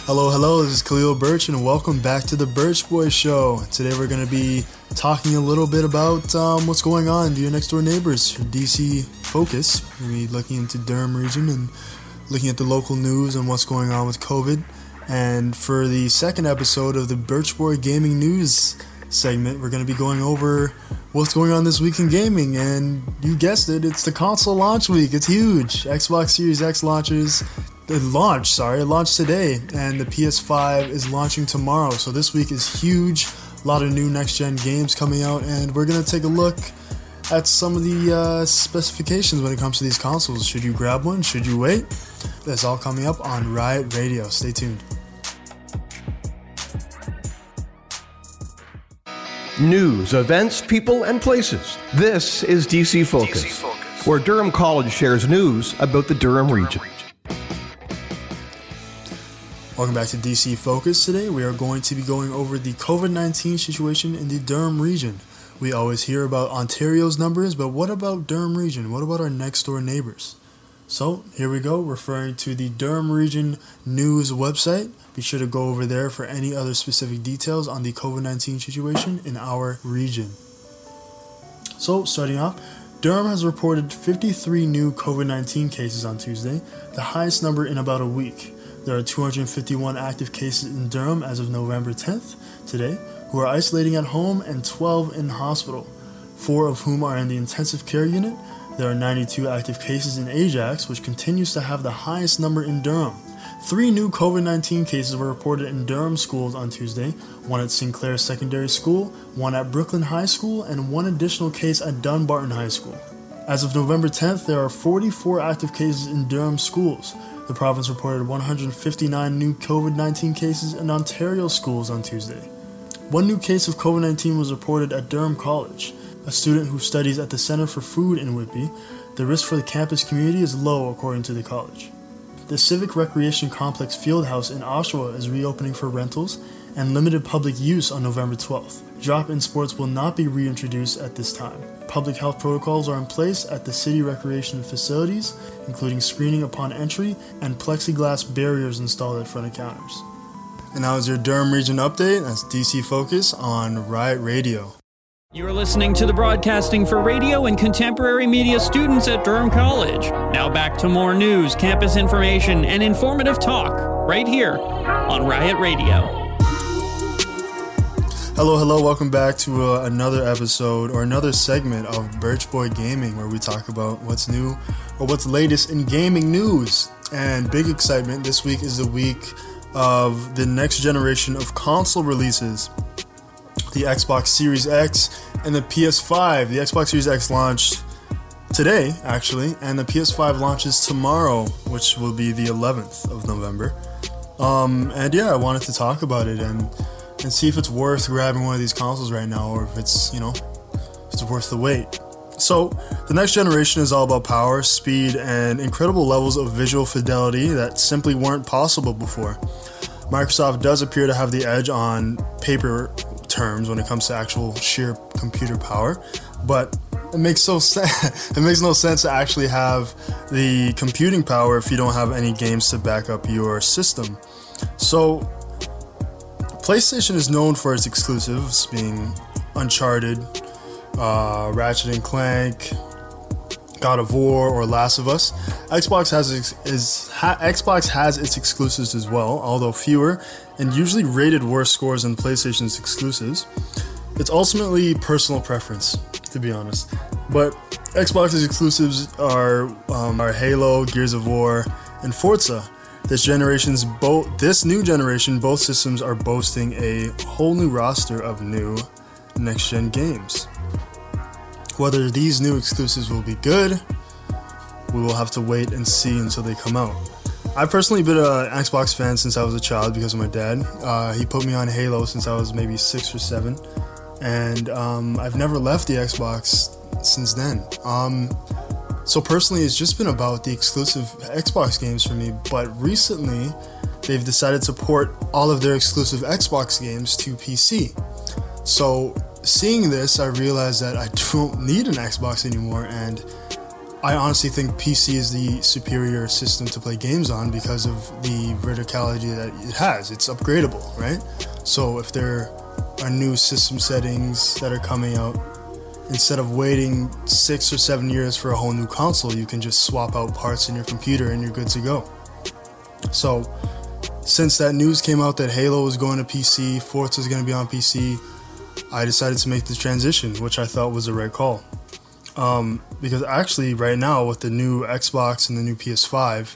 Speaker 19: Hello, hello, this is Khalil Birch, and welcome back to the Birch Boy Show. Today we're going to be talking a little bit about um, what's going on to your next door neighbors, DC Focus. We're going to be looking into Durham region and looking at the local news and what's going on with COVID. And for the second episode of the Birch Boy Gaming News segment, we're going to be going over what's going on this week in gaming. And you guessed it, it's the console launch week. It's huge. Xbox Series X launches it launched, sorry, it launched today, and the PS5 is launching tomorrow. So this week is huge. A lot of new next gen games coming out, and we're gonna take a look at some of the uh, specifications when it comes to these consoles. Should you grab one? Should you wait? That's all coming up on Riot Radio. Stay tuned.
Speaker 1: News, events, people, and places. This is DC Focus, DC Focus. where Durham College shares news about the Durham region.
Speaker 19: Welcome back to DC Focus. Today we are going to be going over the COVID 19 situation in the Durham region. We always hear about Ontario's numbers, but what about Durham region? What about our next door neighbors? So here we go, referring to the Durham Region News website. Be sure to go over there for any other specific details on the COVID 19 situation in our region. So, starting off, Durham has reported 53 new COVID 19 cases on Tuesday, the highest number in about a week. There are 251 active cases in Durham as of November 10th, today, who are isolating at home and 12 in hospital, four of whom are in the intensive care unit. There are 92 active cases in Ajax, which continues to have the highest number in Durham. Three new COVID 19 cases were reported in Durham schools on Tuesday one at Sinclair Secondary School, one at Brooklin High School, and one additional case at Dunbarton High School. As of November 10th, there are 44 active cases in Durham schools, the province reported 159 new COVID 19 cases in Ontario schools on Tuesday. One new case of COVID 19 was reported at Durham College. A student who studies at the Center for Food in Whitby, the risk for the campus community is low according to the college. The Civic Recreation Complex Fieldhouse in Oshawa is reopening for rentals and limited public use on November 12th. Drop in sports will not be reintroduced at this time. Public health protocols are in place at the city recreation facilities, including screening upon entry and plexiglass barriers installed at front of counters. And now is your Durham Region update. That's DC Focus on Riot Radio.
Speaker 3: You're listening to the broadcasting for radio and contemporary media students at Durham College. Now back to more news, campus information, and informative talk right here on Riot Radio.
Speaker 19: Hello, hello, welcome back to uh, another episode or another segment of Birch Boy Gaming where we talk about what's new or what's latest in gaming news. And big excitement this week is the week of the next generation of console releases the Xbox Series X and the PS5. The Xbox Series X launched today, actually, and the PS5 launches tomorrow, which will be the 11th of November. Um, and yeah, I wanted to talk about it and and see if it's worth grabbing one of these consoles right now or if it's, you know, if it's worth the wait. So, the next generation is all about power, speed, and incredible levels of visual fidelity that simply weren't possible before. Microsoft does appear to have the edge on paper terms when it comes to actual sheer computer power, but it makes so sense. it makes no sense to actually have the computing power if you don't have any games to back up your system. So, PlayStation is known for its exclusives, being Uncharted, uh, Ratchet and Clank, God of War, or Last of Us. Xbox has is ha, Xbox has its exclusives as well, although fewer and usually rated worse scores than PlayStation's exclusives. It's ultimately personal preference, to be honest. But Xbox's exclusives are um, are Halo, Gears of War, and Forza. This generation's both this new generation, both systems are boasting a whole new roster of new next gen games. Whether these new exclusives will be good, we will have to wait and see until they come out. I've personally been an Xbox fan since I was a child because of my dad. Uh, he put me on Halo since I was maybe six or seven, and um, I've never left the Xbox since then. Um, so personally, it's just been about the exclusive Xbox games for me. But recently, they've decided to port all of their exclusive Xbox games to PC. So seeing this, I realized that I don't need an Xbox anymore, and I honestly think PC is the superior system to play games on because of the verticality that it has. It's upgradable, right? So if there are new system settings that are coming out, instead of waiting six or seven years for a whole new console, you can just swap out parts in your computer and you're good to go. So, since that news came out that Halo was going to PC, Forza is going to be on PC, I decided to make the transition, which I thought was the right call. Um, because actually, right now, with the new Xbox and the new PS5,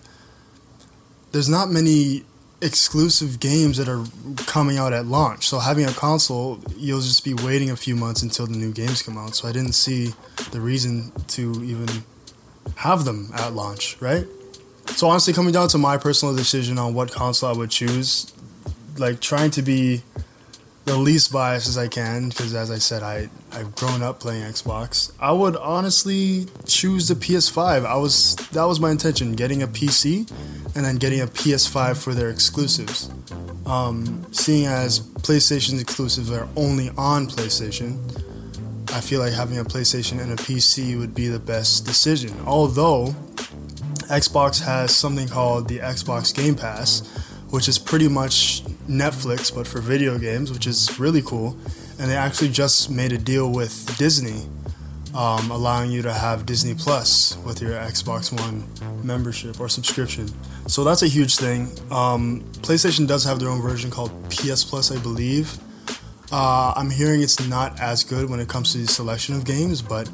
Speaker 19: there's not many exclusive games that are coming out at launch. So having a console, you'll just be waiting a few months until the new games come out. So I didn't see the reason to even have them at launch, right? So honestly, coming down to my personal decision on what console I would choose, like trying to be the least biased as I can, because as I said, I I've grown up playing Xbox. I would honestly choose the PS5. I was that was my intention, getting a PC, and then getting a PS5 for their exclusives. Um, seeing as PlayStation's exclusives are only on PlayStation, I feel like having a PlayStation and a PC would be the best decision. Although Xbox has something called the Xbox Game Pass, which is pretty much Netflix but for video games, which is really cool. And they actually just made a deal with Disney, um, allowing you to have Disney Plus with your Xbox One membership or subscription. So that's a huge thing. Um, PlayStation does have their own version called PS Plus, I believe. Uh, I'm hearing it's not as good when it comes to the selection of games, but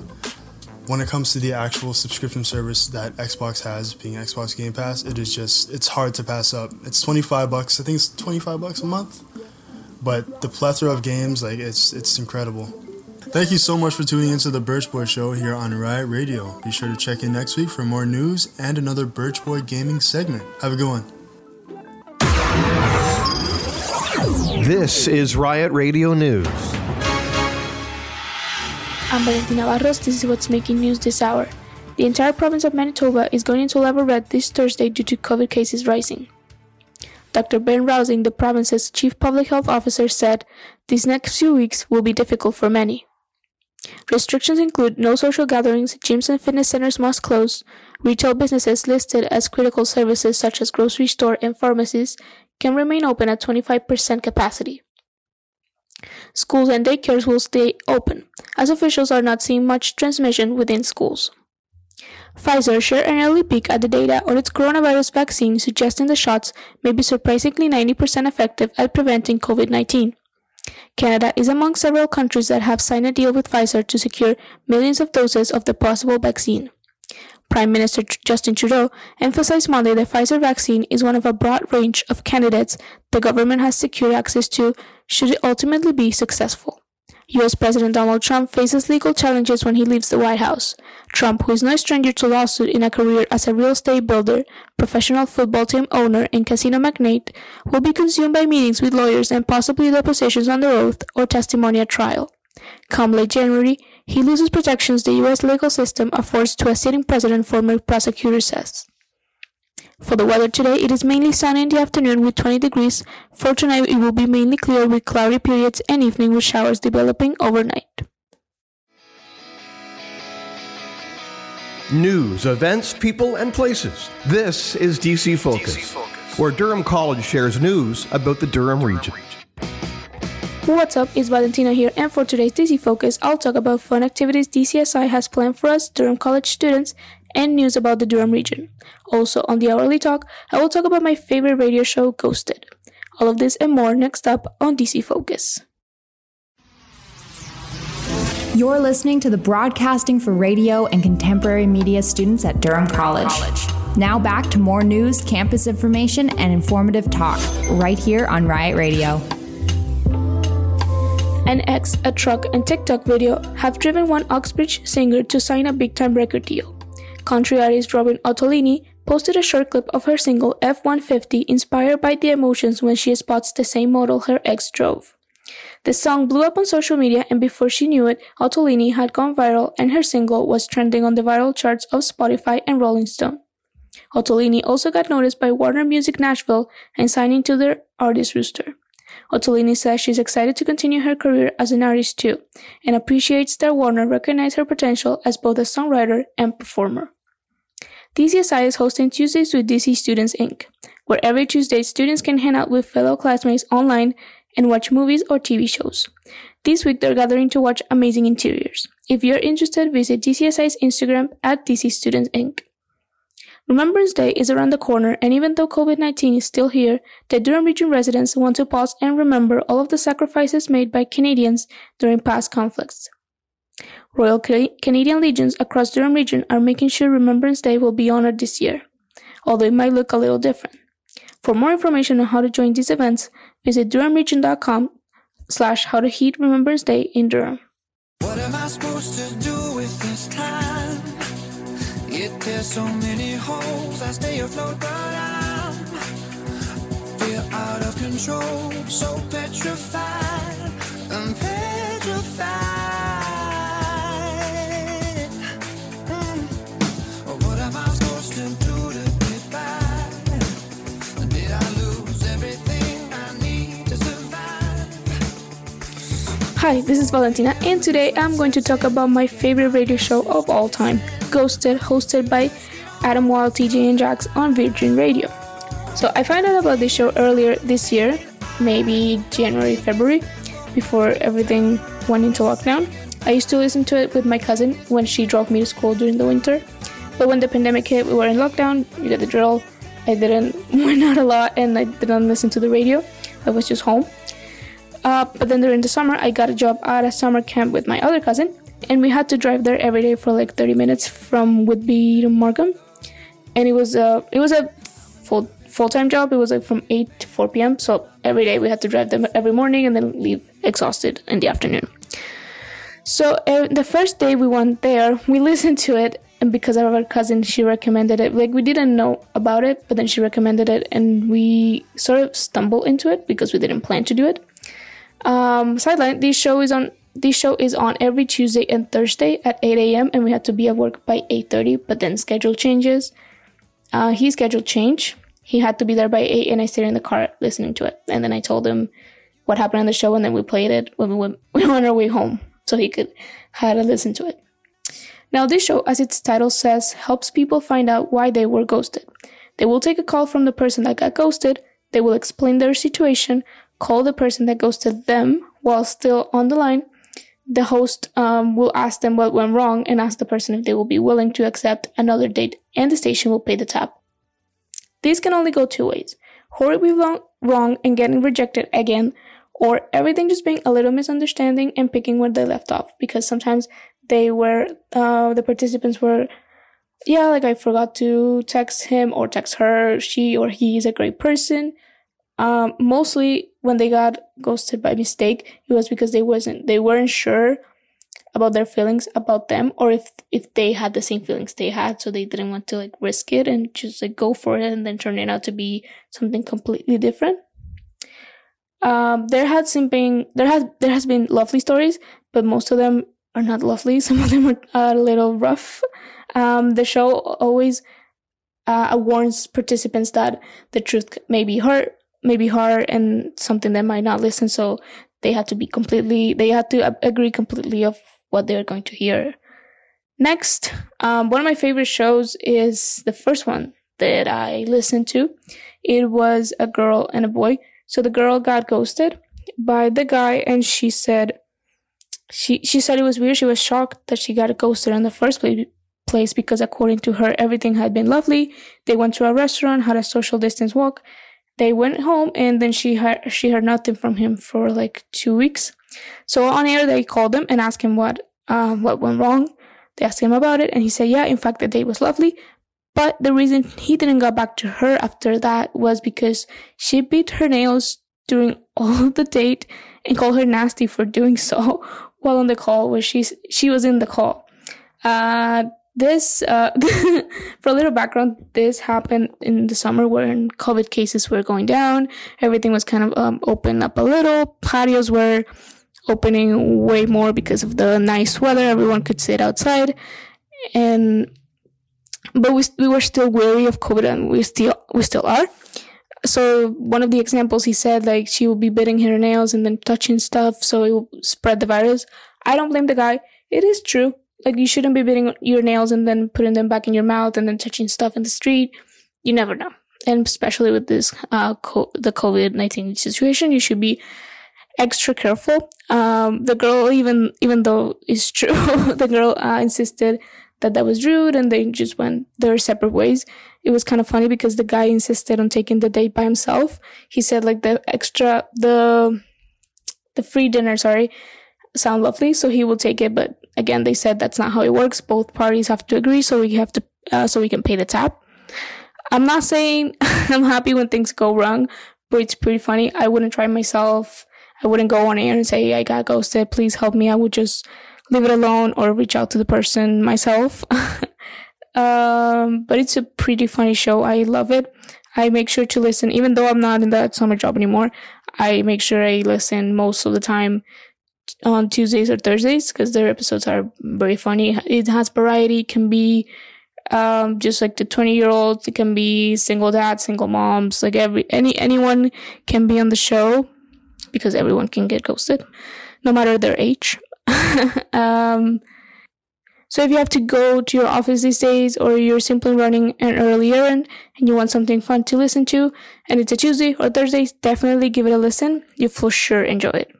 Speaker 19: when it comes to the actual subscription service that Xbox has, being Xbox Game Pass, it is just it's hard to pass up. It's 25 bucks. I think it's 25 bucks a month. But the plethora of games, like it's it's incredible. Thank you so much for tuning into the Birch Boy Show here on Riot Radio. Be sure to check in next week for more news and another Birch Boy gaming segment. Have a good one.
Speaker 1: This is Riot Radio News.
Speaker 20: I'm Valentina Barros. This is what's making news this hour. The entire province of Manitoba is going into level red this Thursday due to COVID cases rising. Dr. Brent Roussin, the province's chief public health officer, said these next few weeks will be difficult for many. Restrictions include no social gatherings, gyms and fitness centers must close, retail businesses listed as critical services such as grocery store and pharmacies can remain open at 25% capacity. Schools and daycares will stay open, as officials are not seeing much transmission within schools. Pfizer shared an early peek at the data on its coronavirus vaccine, suggesting the shots may be surprisingly 90% effective at preventing COVID 19. Canada is among several countries that have signed a deal with Pfizer to secure millions of doses of the possible vaccine. Prime Minister Justin Trudeau emphasized Monday that Pfizer vaccine is one of a broad range of candidates the government has secured access to should it ultimately be successful. US President Donald Trump faces legal challenges when he leaves the White House. Trump, who is no stranger to lawsuit in a career as a real estate builder, professional football team owner, and casino magnate, will be consumed by meetings with lawyers and possibly depositions under oath or testimony at trial. Come late January, he loses protections the U.S. legal system affords to a sitting president, former prosecutor says. For the weather today, it is mainly sunny in the afternoon with 20 degrees. For tonight, it will be mainly clear with cloudy periods and evening with showers developing overnight.
Speaker 1: News, events, people, and places. This is DC Focus, where Durham College shares news about the Durham region.
Speaker 20: What's up? It's Valentina here, and for today's DC Focus, I'll talk about fun activities DCSI has planned for us, Durham College students, and news about the Durham region. Also, on the hourly talk, I will talk about my favorite radio show, Ghosted. All of this and more next up on DC Focus.
Speaker 5: You're listening to the Broadcasting for Radio and Contemporary Media students at Durham College. Now back to more news, campus information, and informative talk right here on Riot Radio.
Speaker 20: An X, a truck, and TikTok video have driven one Uxbridge singer to sign a big time record deal. Country artist Robyn Ottolini posted a short clip of her single F 150 inspired by the emotions when she spots the same model her ex drove. The song blew up on social media, and before she knew it, Ottolini had gone viral and her single was trending on the viral charts of Spotify and Rolling Stone. Ottolini also got noticed by Warner Music Nashville and signed into their artist roster. Ottolini says she's excited to continue her career as an artist too, and appreciates that Warner recognized her potential as both a songwriter and performer. DCSI is hosting Tuesdays with DC Students Inc., where every Tuesday students can hang out with fellow classmates online and watch movies or TV shows. This week they're gathering to watch Amazing Interiors. If you're interested, visit DCSI's Instagram at DC Students Inc. Remembrance Day is around the corner, and even though COVID 19 is still here, the Durham Region residents want to pause and remember all of the sacrifices made by Canadians during past conflicts. Royal Canadian Legions across Durham Region are making sure Remembrance Day will be honored this year, although it might look a little different. For more information on how to join these events, visit durhamregion.com slash how to heat Remembrance Day in Durham.
Speaker 4: What am I supposed to do with this time? It tears so many holes. I stay afloat, but I'm feel out of control. So petrified,
Speaker 20: Hi, this is Valentina, and today I'm going to talk about my favorite radio show of all time, Ghosted, hosted by Adam Wylde, TJ, and Jax on Virgin Radio. So I found out about this show earlier this year, maybe January, February, before everything went into lockdown. I used to listen to it with my cousin when she drove me to school during the winter. But when the pandemic hit, we were in lockdown, you get the drill. I didn't went out a lot and I didn't listen to the radio. I was just home. Uh, but then during the summer, I got a job at a summer camp with my other cousin, and we had to drive there every day for like 30 minutes from Whitby to Markham. And it was a it was a full full time job. It was like from 8 to 4 p.m. So every day we had to drive them every morning and then leave exhausted in the afternoon. So uh, the first day we went there, we listened to it, and because of our cousin, she recommended it. Like we didn't know about it, but then she recommended it, and we sort of stumbled into it because we didn't plan to do it. Um, sideline: This show is on. This show is on every Tuesday and Thursday at 8 a.m. and we had to be at work by 8:30. But then schedule changes. Uh, his schedule changed. He had to be there by 8, and I stayed in the car listening to it. And then I told him what happened on the show, and then we played it when we went on our way home, so he could had to listen to it. Now, this show, as its title says, helps people find out why they were ghosted. They will take a call from the person that got ghosted. They will explain their situation, call the person that goes to them while still on the line. The host um, will ask them what went wrong and ask the person if they will be willing to accept another date, and the station will pay the tab. This can only go two ways horribly wrong, wrong and getting rejected again, or everything just being a little misunderstanding and picking where they left off because sometimes they were, uh, the participants were, yeah, like I forgot to text him or text her, she or he is a great person. Um, mostly when they got ghosted by mistake, it was because they wasn't, they weren't sure about their feelings about them or if if they had the same feelings they had. So they didn't want to like risk it and just like go for it and then turn it out to be something completely different. Um there has been there has there has been lovely stories but most of them are not lovely. Some of them are a little rough. Um the show always uh, warns participants that the truth may be hurt may be hard and something that might not listen so they had to be completely they had to agree completely of what they're going to hear. Next, um, one of my favorite shows is the first one that I listened to. It was a girl and a boy. So the girl got ghosted by the guy, and she said she she said it was weird. She was shocked that she got ghosted in the first place because according to her everything had been lovely they went to a restaurant had a social distance walk they went home and then she heard she heard nothing from him for like two weeks so on air they called him and asked him what uh, what went wrong they asked him about it and he said yeah in fact the date was lovely But the reason he didn't go back to her after that was because she bit her nails during all of the date and called her nasty for doing so while on the call where she's she was in the call. Uh, this uh, for a little background, this happened in the summer when COVID cases were going down. Everything was kind of um, open up a little. Patios were opening way more because of the nice weather. Everyone could sit outside, and but we we were still wary of COVID, and we still we still are. So one of the examples he said like she will be biting her nails and then touching stuff, so it will spread the virus. I don't blame the guy. It is true. Like you shouldn't be biting your nails and then putting them back in your mouth and then touching stuff in the street. You never know, and especially with this uh co- the COVID nineteen situation, you should be extra careful. Um, the girl, even even though it's true, the girl uh, insisted that that was rude, and they just went their separate ways. It was kind of funny because the guy insisted on taking the date by himself. He said like the extra the the free dinner, sorry, sound lovely, so he will take it. But again, they said that's not how it works. Both parties have to agree, so we have to uh, so we can pay the tab. I'm not saying I'm happy when things go wrong, but it's pretty funny. I wouldn't try myself. I wouldn't go on air and say I got ghosted. Please help me. I would just leave it alone or reach out to the person myself. um, but it's a pretty funny show. I love it. I make sure to listen, even though I'm not in that summer job anymore. I make sure I listen most of the time on Tuesdays or Thursdays because their episodes are very funny. It has variety. It can be um, just like the 20 year olds. It can be single dads, single moms. Like every any anyone can be on the show because everyone can get ghosted, no matter their age. um, so if you have to go to your office these days or you're simply running an early errand and you want something fun to listen to and it's a Tuesday or Thursday, definitely give it a listen. You'll for sure enjoy it.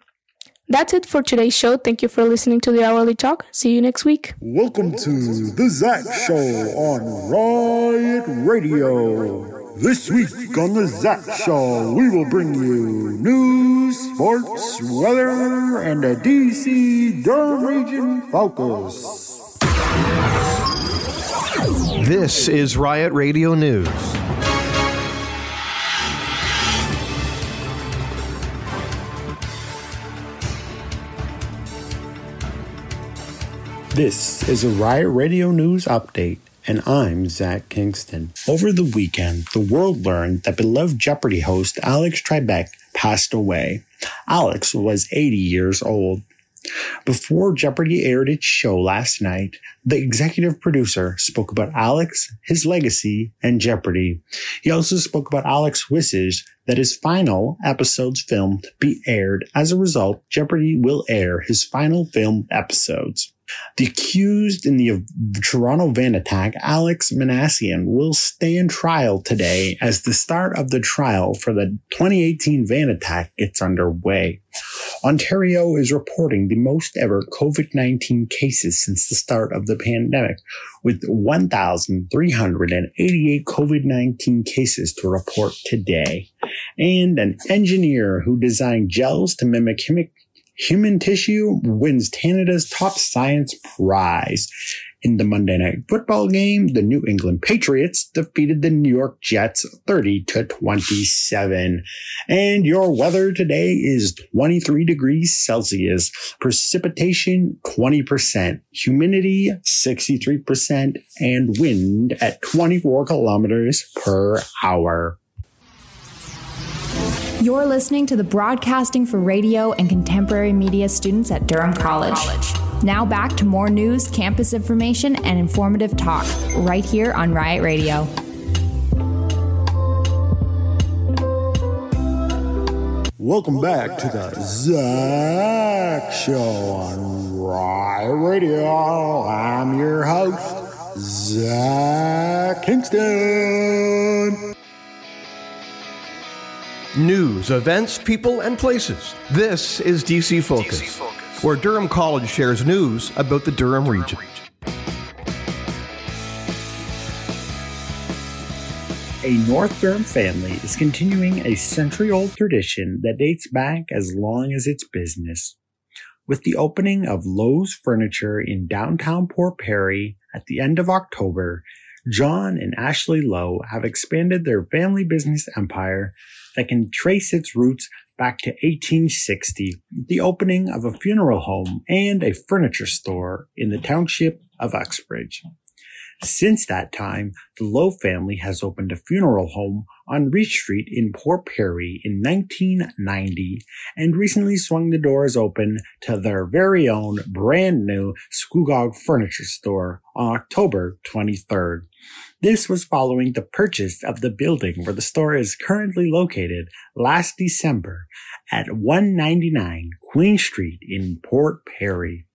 Speaker 20: That's it for today's show. Thank you for listening to the Hourly Talk. See you next week.
Speaker 21: Welcome to the Zach Show on Riot Radio. This week on the Zach Show, we will bring you news, sports, weather, and a DC Durham region focus.
Speaker 1: This is Riot Radio News.
Speaker 22: This is a Riot Radio News update, and I'm Zach Kingston. Over the weekend, the world learned that beloved Jeopardy host Alex Trebek passed away. Alex was 80 years old. Before Jeopardy aired its show last night, the executive producer spoke about Alex, his legacy, and Jeopardy. He also spoke about Alex wishes that his final episodes filmed be aired. As a result, Jeopardy will air his final filmed episodes. The accused in the Toronto van attack, Alex Minassian, will stand trial today as the start of the trial for the 2018 van attack gets underway. Ontario is reporting the most ever COVID 19 cases since the start of the pandemic, with 1,388 COVID 19 cases to report today. And an engineer who designed gels to mimic human tissue wins Canada's top science prize. In the Monday night football game, the New England Patriots defeated the New York Jets 30 to 27. And your weather today is 23 degrees Celsius, precipitation 20%, humidity 63%, and wind at 24 kilometers per hour.
Speaker 5: You're listening to the Broadcasting for Radio and Contemporary Media students at Durham College. Now back to more news, campus information, and informative talk right here on Riot Radio.
Speaker 21: Welcome back to the Zach Show on Riot Radio. I'm your host, Zach Kingston.
Speaker 1: News, events, people, and places. This is DC Focus, DC Focus, where Durham College shares news about the Durham, Durham region. region.
Speaker 22: A North Durham family is continuing a century old tradition that dates back as long as its business. With the opening of Lowe's Furniture in downtown Port Perry at the end of October, John and Ashley Lowe have expanded their family business empire that can trace its roots back to 1860, the opening of a funeral home and a furniture store in the township of Uxbridge. Since that time, the Lowe family has opened a funeral home on Reach Street in Port Perry in 1990 and recently swung the doors open to their very own brand new Scugog furniture store on October 23rd. This was following the purchase of the building where the store is currently located last December at 199 Queen Street in Port Perry.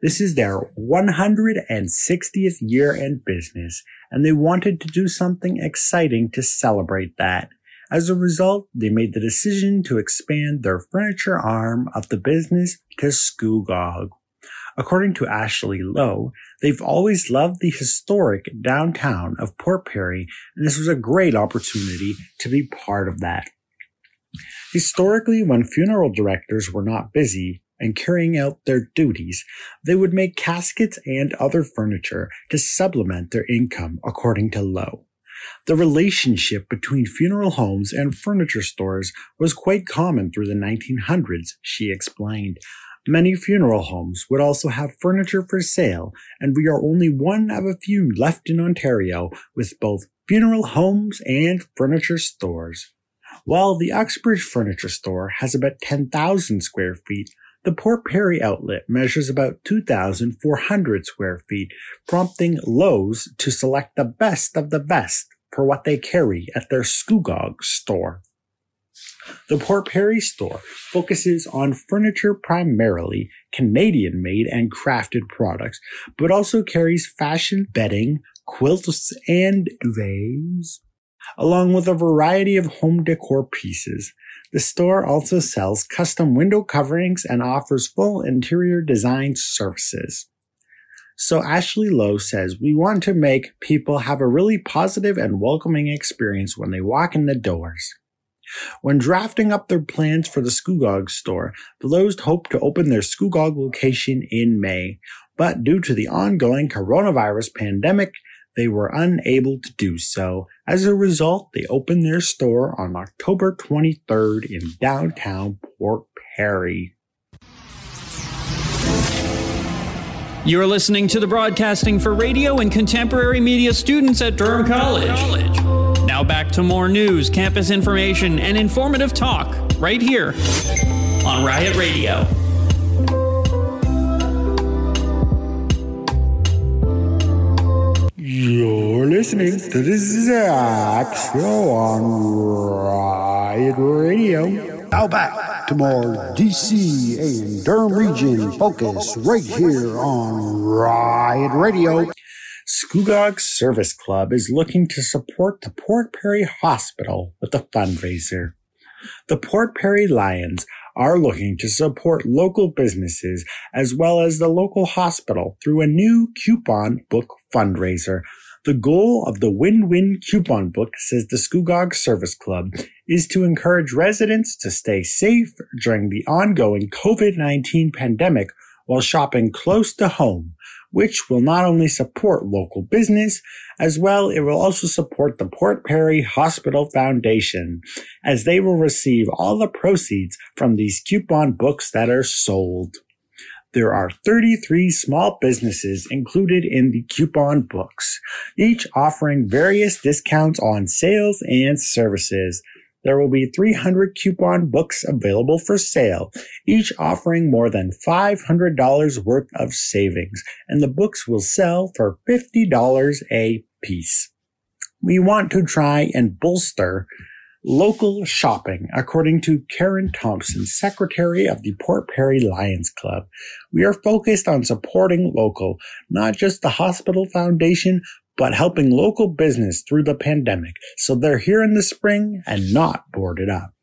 Speaker 22: This is their 160th year in business, and they wanted to do something exciting to celebrate that. As a result, they made the decision to expand their furniture arm of the business to Scugog. According to Ashley Lowe, they've always loved the historic downtown of Port Perry, and this was a great opportunity to be part of that. Historically, when funeral directors were not busy, and carrying out their duties, they would make caskets and other furniture to supplement their income, according to Lowe. The relationship between funeral homes and furniture stores was quite common through the 1900s, she explained. Many funeral homes would also have furniture for sale, and we are only one of a few left in Ontario with both funeral homes and furniture stores. While the Uxbridge Furniture Store has about 10,000 square feet, the Port Perry outlet measures about 2,400 square feet, prompting Lowe's to select the best of the best for what they carry at their Scugog store. The Port Perry store focuses on furniture primarily Canadian made and crafted products, but also carries fashion bedding, quilts, and duvets, along with a variety of home decor pieces. The store also sells custom window coverings and offers full interior design services. So Ashley Lowe says we want to make people have a really positive and welcoming experience when they walk in the doors. When drafting up their plans for the Scugog store, the Lowe's hoped to open their Scugog location in May, but due to the ongoing coronavirus pandemic, they were unable to do so. As a result, they opened their store on October 23rd in downtown Port Perry.
Speaker 3: You're listening to the broadcasting for radio and contemporary media students at Durham College. Now back to more news, campus information, and informative talk right here on Riot Radio.
Speaker 21: You're listening to the Zach Show on Riot Radio. Now back to more DC and Durham Region focus right here on Riot Radio.
Speaker 22: Scugog Service Club is looking to support the Port Perry Hospital with a fundraiser. The Port Perry Lions are looking to support local businesses as well as the local hospital through a new coupon book fundraiser. The goal of the win-win coupon book, says the Scugog Service Club, is to encourage residents to stay safe during the ongoing COVID-19 pandemic while shopping close to home, which will not only support local business, as well it will also support the Port Perry Hospital Foundation, as they will receive all the proceeds from these coupon books that are sold. There are 33 small businesses included in the coupon books, each offering various discounts on sales and services. There will be 300 coupon books available for sale, each offering more than $500 worth of savings, and the books will sell for $50 a piece. We want to try and bolster local shopping, according to Karen Thompson, secretary of the Port Perry Lions Club. We are focused on supporting local, not just the hospital foundation, but helping local business through the pandemic. So they're here in the spring and not boarded up.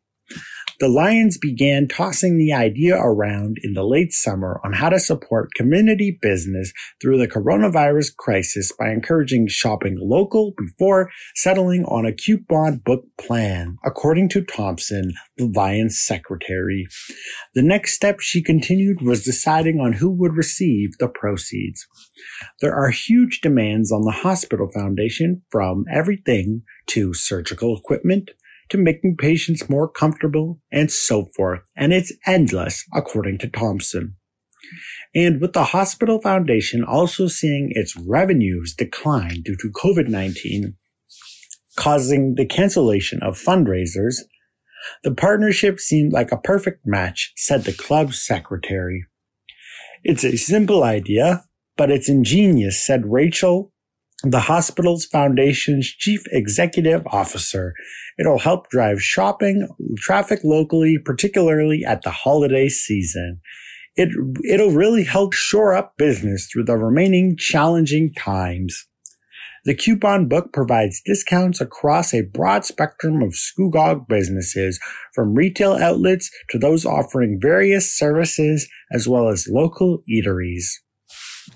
Speaker 22: The Lions began tossing the idea around in the late summer on how to support community business through the coronavirus crisis by encouraging shopping local before settling on a coupon book plan, according to Thompson, the Lions secretary. The next step, she continued, was deciding on who would receive the proceeds. There are huge demands on the hospital foundation from everything to surgical equipment to making patients more comfortable and so forth. And it's endless, according to Thompson. And with the hospital foundation also seeing its revenues decline due to COVID-19, causing the cancellation of fundraisers, the partnership seemed like a perfect match, said the club's secretary. It's a simple idea, but it's ingenious, said Rachel, the hospital's foundation's chief executive officer. It'll help drive shopping traffic locally, particularly at the holiday season. It, it'll really help shore up business through the remaining challenging times. The coupon book provides discounts across a broad spectrum of Scugog businesses, from retail outlets to those offering various services, as well as local eateries.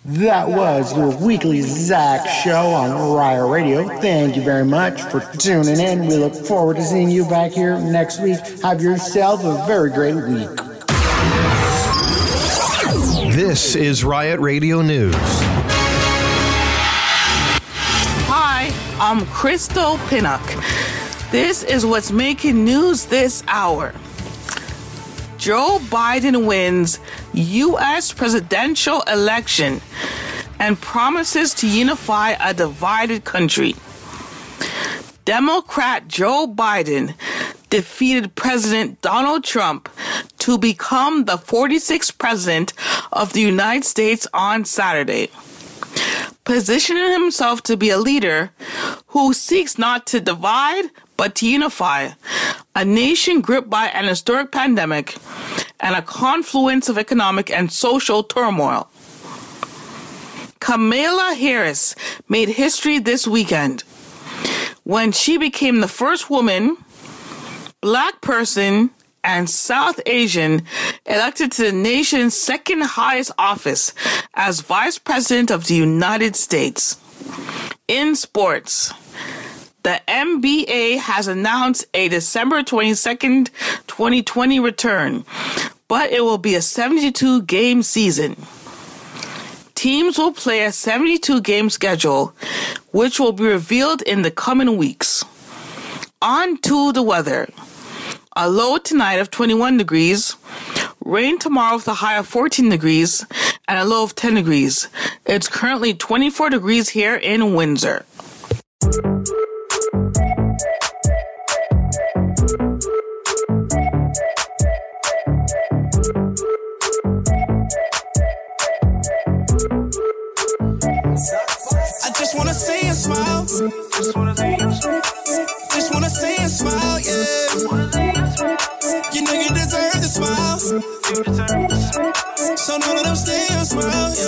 Speaker 21: That was your weekly Zach show on Riot Radio. Thank you very much for tuning in. We look forward to seeing you back here next week. Have yourself a very great week.
Speaker 1: This is Riot Radio News.
Speaker 23: Hi, I'm Crystal Pinnock. This is what's making news this hour. Joe Biden wins U.S. presidential election and promises to unify a divided country. Democrat Joe Biden defeated President Donald Trump to become the 46th president of the United States on Saturday, positioning himself to be a leader who seeks not to divide but to unify a nation gripped by an historic pandemic and a confluence of economic and social turmoil. Kamala Harris made history this weekend when she became the first woman, black person, and South Asian elected to the nation's second highest office as Vice President of the United States. In sports, the NBA has announced a December 22nd, 2020 return, but it will be a 72 game season. Teams will play a 72 game schedule, which will be revealed in the coming weeks. On to the weather. A low tonight of 21 degrees, rain tomorrow with a high of 14 degrees, and a low of 10 degrees. It's currently 24 degrees here in Windsor.
Speaker 4: Just wanna see you smile. Just wanna see you smile. You.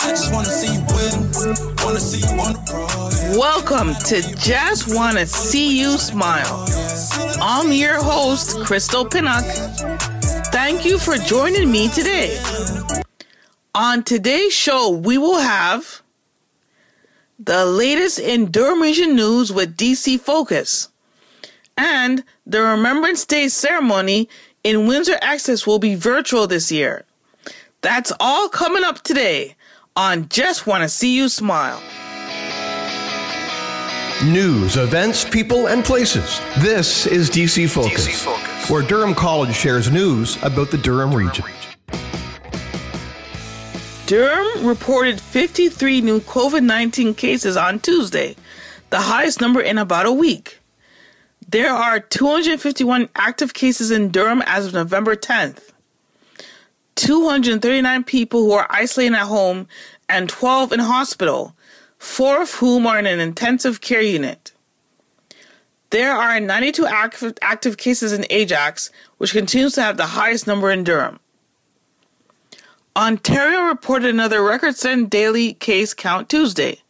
Speaker 4: I just wanna see you.
Speaker 23: Welcome to Just Wanna See You Smile. I'm your host, Crystal Pinnock. Thank you for joining me today. On today's show, we will have the latest in Durham Region news with DC Focus, and the Remembrance Day ceremony in Windsor Essex will be virtual this year. That's all coming up today on Just Want to See You Smile.
Speaker 1: News, events, people, and places. This is DC Focus, where Durham College shares news about the Durham region.
Speaker 23: Durham reported 53 new COVID 19 cases on Tuesday, the highest number in about a week. There are 251 active cases in Durham as of November 10th. 239 people who are isolating at home and 12 in hospital, four of whom are in an intensive care unit. There are 92 active, active cases in Ajax, which continues to have the highest number in Durham. Ontario reported another record setting daily case count Tuesday,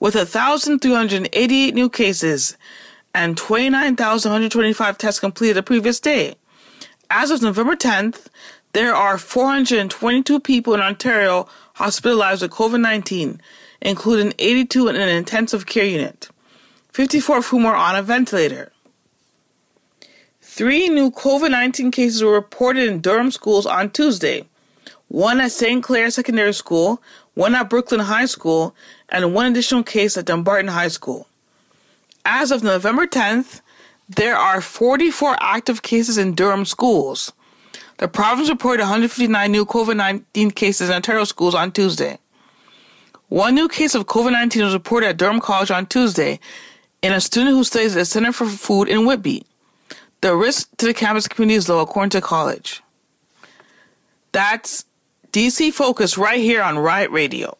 Speaker 23: with 1,388 new cases and 29,125 tests completed the previous day. As of November 10th, there are 422 people in Ontario hospitalized with COVID 19, including 82 in an intensive care unit, 54 of whom are on a ventilator. Three new COVID 19 cases were reported in Durham schools on Tuesday one at Sinclair Secondary School, one at Brooklin High School, and one additional case at Dunbarton High School. As of November 10th, there are 44 active cases in Durham schools. The province reported 159 new COVID 19 cases in Ontario schools on Tuesday. One new case of COVID 19 was reported at Durham College on Tuesday in a student who studies at the Center for Food in Whitby. The risk to the campus community is low, according to college. That's DC Focus right here on Riot Radio.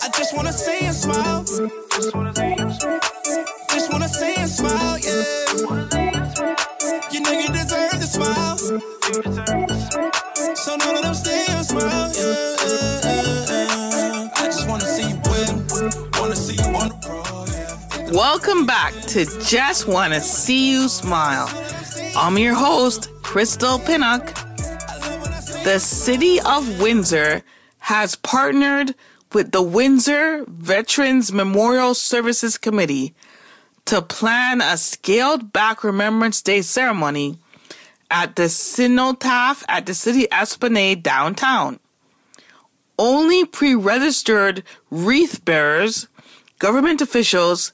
Speaker 4: I just wanna see you smile. Just wanna see you smile. Just wanna see you smile, yeah. You know you deserve the smile. So none of them stay smile, yeah, yeah, yeah. I just wanna see you win. Wanna see you on the pro.
Speaker 23: Welcome back to Just Wanna See You Smile. I'm your host, Crystal Pinnock. The City of Windsor has partnered with the Windsor Veterans Memorial Services Committee to plan a scaled back Remembrance Day ceremony at the Cenotaph at the City Esplanade downtown. Only pre registered wreath bearers, government officials,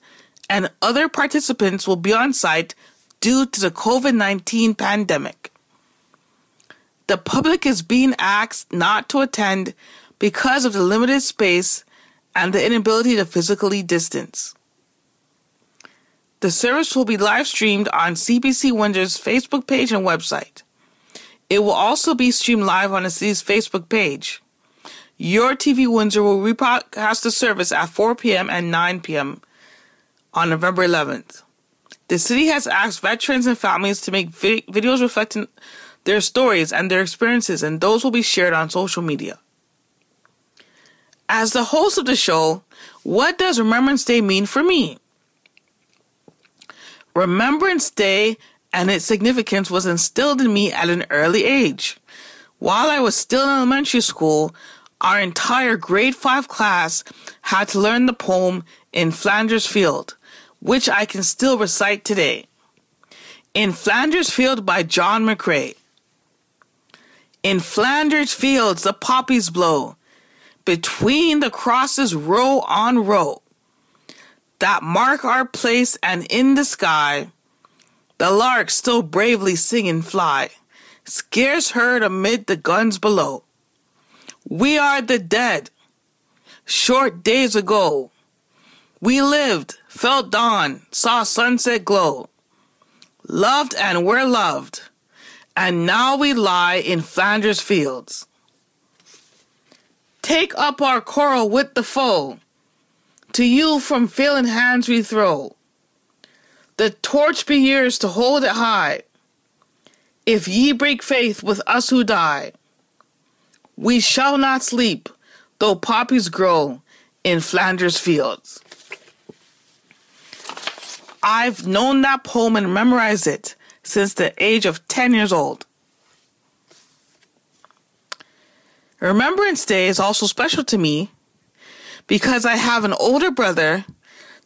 Speaker 23: and other participants will be on site due to the COVID 19 pandemic. The public is being asked not to attend because of the limited space and the inability to physically distance. The service will be live streamed on CBC Windsor's Facebook page and website. It will also be streamed live on the city's Facebook page. Your TV Windsor will rebroadcast the service at 4 p.m. and 9 p.m. on November 11th. The city has asked veterans and families to make vi- videos reflecting their stories and their experiences, and those will be shared on social media. As the host of the show, what does Remembrance Day mean for me? Remembrance Day and its significance was instilled in me at an early age. While I was still in elementary school, our entire grade 5 class had to learn the poem In Flanders Field, which I can still recite today. In Flanders Field by John McCrae. In Flanders fields the poppies blow, between the crosses row on row, that mark our place, and in the sky, the larks still bravely sing and fly, scarce heard amid the guns below. We are the dead. Short days ago, we lived, felt dawn, saw sunset glow, loved and were loved, and now we lie in Flanders fields. Take up our quarrel with the foe, to you from failing hands we throw. The torch be yours to hold it high. If ye break faith with us who die, we shall not sleep, though poppies grow in Flanders fields. I've known that poem and memorized it since the age of 10 years old. Remembrance Day is also special to me because I have an older brother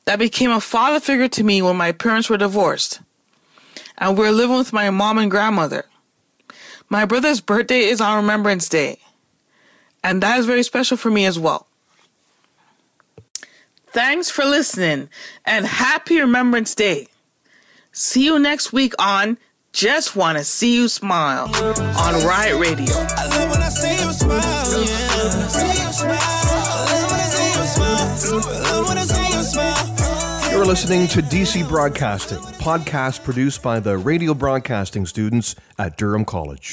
Speaker 23: that became a father figure to me when my parents were divorced. And we're living with my mom and grandmother. My brother's birthday is on Remembrance Day, and that is very special for me as well. Thanks for listening, and happy Remembrance Day. See you next week on Just Wanna See You Smile on Riot Radio.
Speaker 1: You're listening to DC Broadcasting, podcast produced by the radio broadcasting students at Durham College.